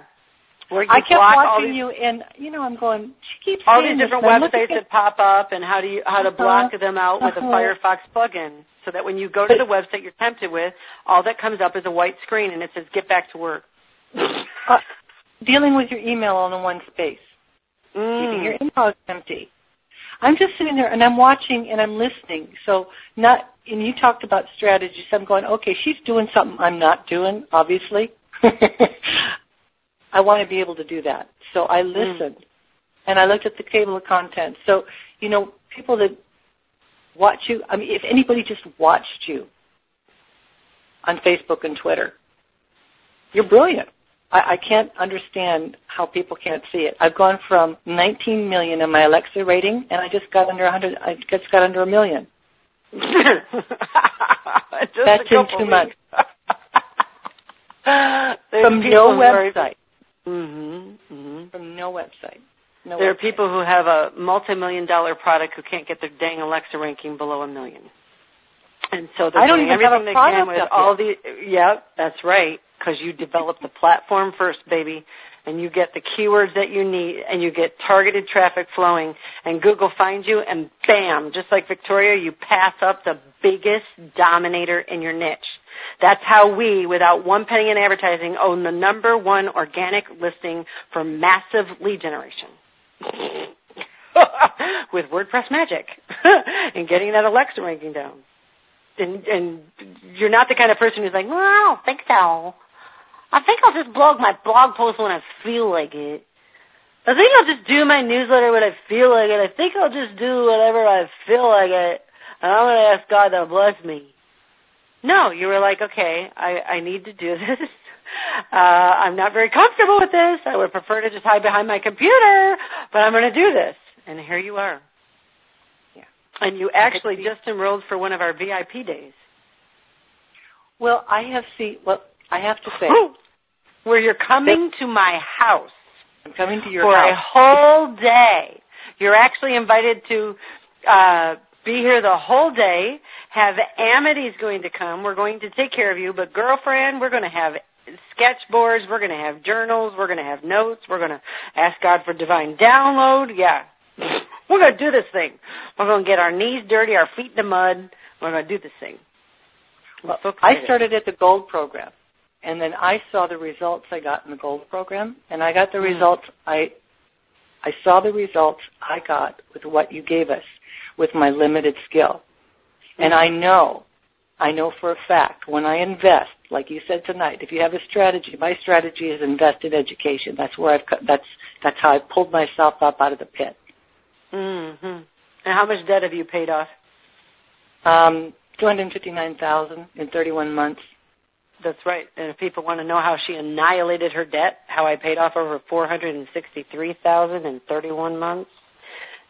Where you I kept watching these, you, and you know, I'm going. She keeps all these different websites at- that pop up and how do you how to Uh-huh. block them out with a Uh-huh. Firefox plugin so that when you go to the website you're tempted with, all that comes up is a white screen and it says get back to work. uh, dealing with your email all in one space, keeping your Mm. inbox empty. I'm just sitting there and I'm watching and I'm listening. So not and you talked about strategies. I'm going, okay, she's doing something I'm not doing, obviously. <laughs> I want to be able to do that. So I listened and I looked at the table of contents. So, you know, people that watch you, I mean, if anybody just watched you on Facebook and Twitter, you're brilliant. I, I can't understand how people can't see it. I've gone from 19 million in my Alexa rating, and I just got under 100. I just got under a million. That's in two months. From no website. Mhm. Mhm. From no website. No There are people who have a multi-million dollar product who can't get their dang Alexa ranking below a million. And so they're I don't doing even have everything they can product with all the yeah, that's right, cuz you develop the platform first, baby, and you get the keywords that you need and you get targeted traffic flowing and Google finds you and bam, just like Victoria, you pass up the biggest dominator in your niche. That's how we, without one penny in advertising, own the number one organic listing for massive lead generation. <laughs> With WordPress magic <laughs> and getting that Alexa ranking down. And, and you're not the kind of person who's like, well, I don't think so. I think I'll just blog my blog post when I feel like it. I think I'll just do my newsletter when I feel like it. I think I'll just do whatever I feel like it. And I'm going to ask God to bless me. No, you were like, okay, I, I need to do this. <laughs> Uh, I'm not very comfortable with this. I would prefer to just hide behind my computer, but I'm going to do this. And here you are. Yeah. And you actually just enrolled for one of our VIP days. Well, I have seen. Well, I have to say, Where you're coming to my house I'm coming to your house. for a whole day. You're actually invited to uh, be here the whole day. Have Amity's going to come. We're going to take care of you. But girlfriend, we're going to have sketchboards. We're going to have journals. We're going to have notes. We're going to ask God for divine download. Yeah. <laughs> We're going to do this thing. We're going to get our knees dirty, our feet in the mud. We're going to do this thing. Well, so I started at the gold program, and then I saw the results I got in the gold program, and I got the Mm. results I I saw the results I got with what you gave us with my limited skill. And I know, I know for a fact when I invest, like you said tonight, if you have a strategy, my strategy is invest in education. That's where I've that's that's how I pulled myself up out of the pit. Mm-hmm. And how much debt have you paid off? Um, two hundred fifty-nine thousand in thirty-one months. That's right. And if people want to know how she annihilated her debt, how I paid off over four hundred and sixty-three thousand in thirty-one months,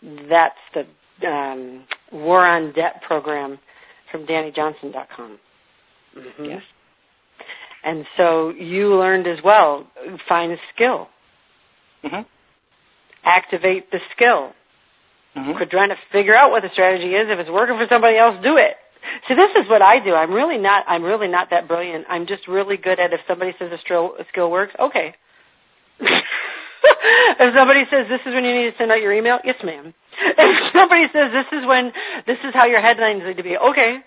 that's the um, War on Debt program from DaniJohnson.com. Mm-hmm. Yes. And so you learned as well. Find a skill. hmm Activate the skill. hmm Quit trying to figure out what the strategy is. If it's working for somebody else, do it. See, this is what I do. I'm really not. I'm really not that brilliant. I'm just really good at if somebody says a skill, a skill works, okay. <laughs> if somebody says this is when you need to send out your email, yes, ma'am. <laughs> If somebody says this is when this is how your headlines need to be, okay,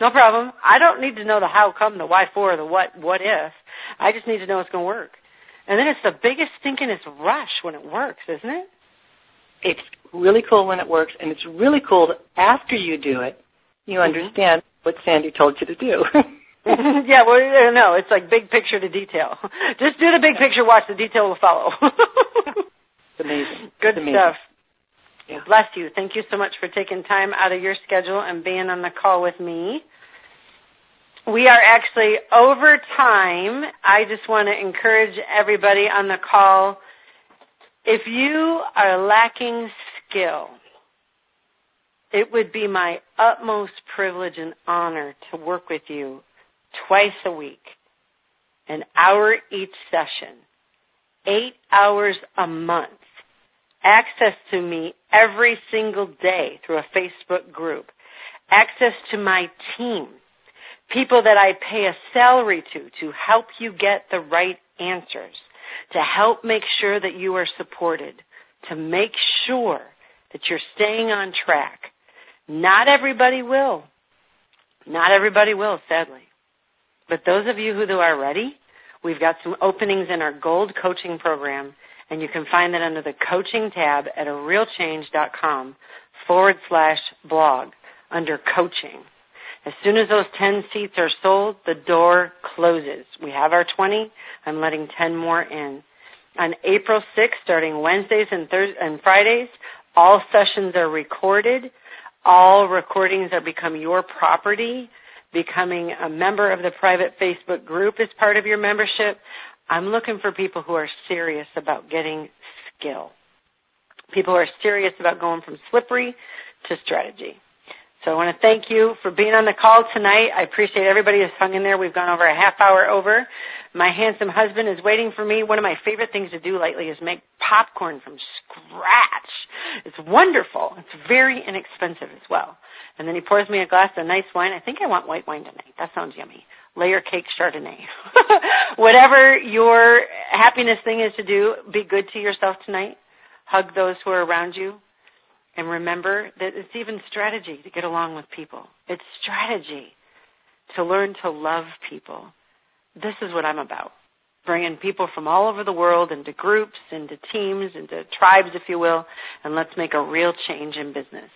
no problem. I don't need to know the how come, the why for, the what, what if. I just need to know it's going to work. And then it's the biggest stinkingest rush when it works, isn't it? it's really cool when it works, and it's really cool that after you do it, you mm-hmm. understand what Sandi told you to do. <laughs> <laughs> yeah, well, know. It's like big picture to detail. <laughs> Just do the big picture. Watch the detail will follow. <laughs> it's amazing. Good It's amazing. stuff. Yeah. Bless you. Thank you so much for taking time out of your schedule and being on the call with me. We are actually over time. I just want to encourage everybody on the call. If you are lacking skill, it would be my utmost privilege and honor to work with you twice a week, an hour each session, eight hours a month, access to me every single day through a Facebook group, access to my team, people that I pay a salary to to help you get the right answers, to help make sure that you are supported, to make sure that you're staying on track. Not everybody will. Not everybody will, sadly. But those of you who are ready, we've got some openings in our gold coaching program, and you can find that under the coaching tab at arealchange.com forward slash blog under coaching. As soon as those 10 seats are sold, the door closes. We have our 20. I'm letting 10 more in. On April 6th, starting Wednesdays and, Thurs and Fridays, all sessions are recorded. All recordings are become your property. Becoming a member of the private Facebook group is part of your membership. I'm looking for people who are serious about getting skill. People who are serious about going from slippery to strategy. So I want to thank you for being on the call tonight. I appreciate everybody who's hung in there. We've gone over a half hour over. My handsome husband is waiting for me. One of my favorite things to do lately is make popcorn from scratch. It's wonderful. It's very inexpensive as well. And then he pours me a glass of nice wine. I think I want white wine tonight. That sounds yummy. Layer cake Chardonnay. <laughs> Whatever your happiness thing is to do, be good to yourself tonight. Hug those who are around you and remember that it's even strategy to get along with people. It's strategy to learn to love people. This is what I'm about. Bringing people from all over the world into groups, into teams, into tribes, if you will, and let's make a real change in business.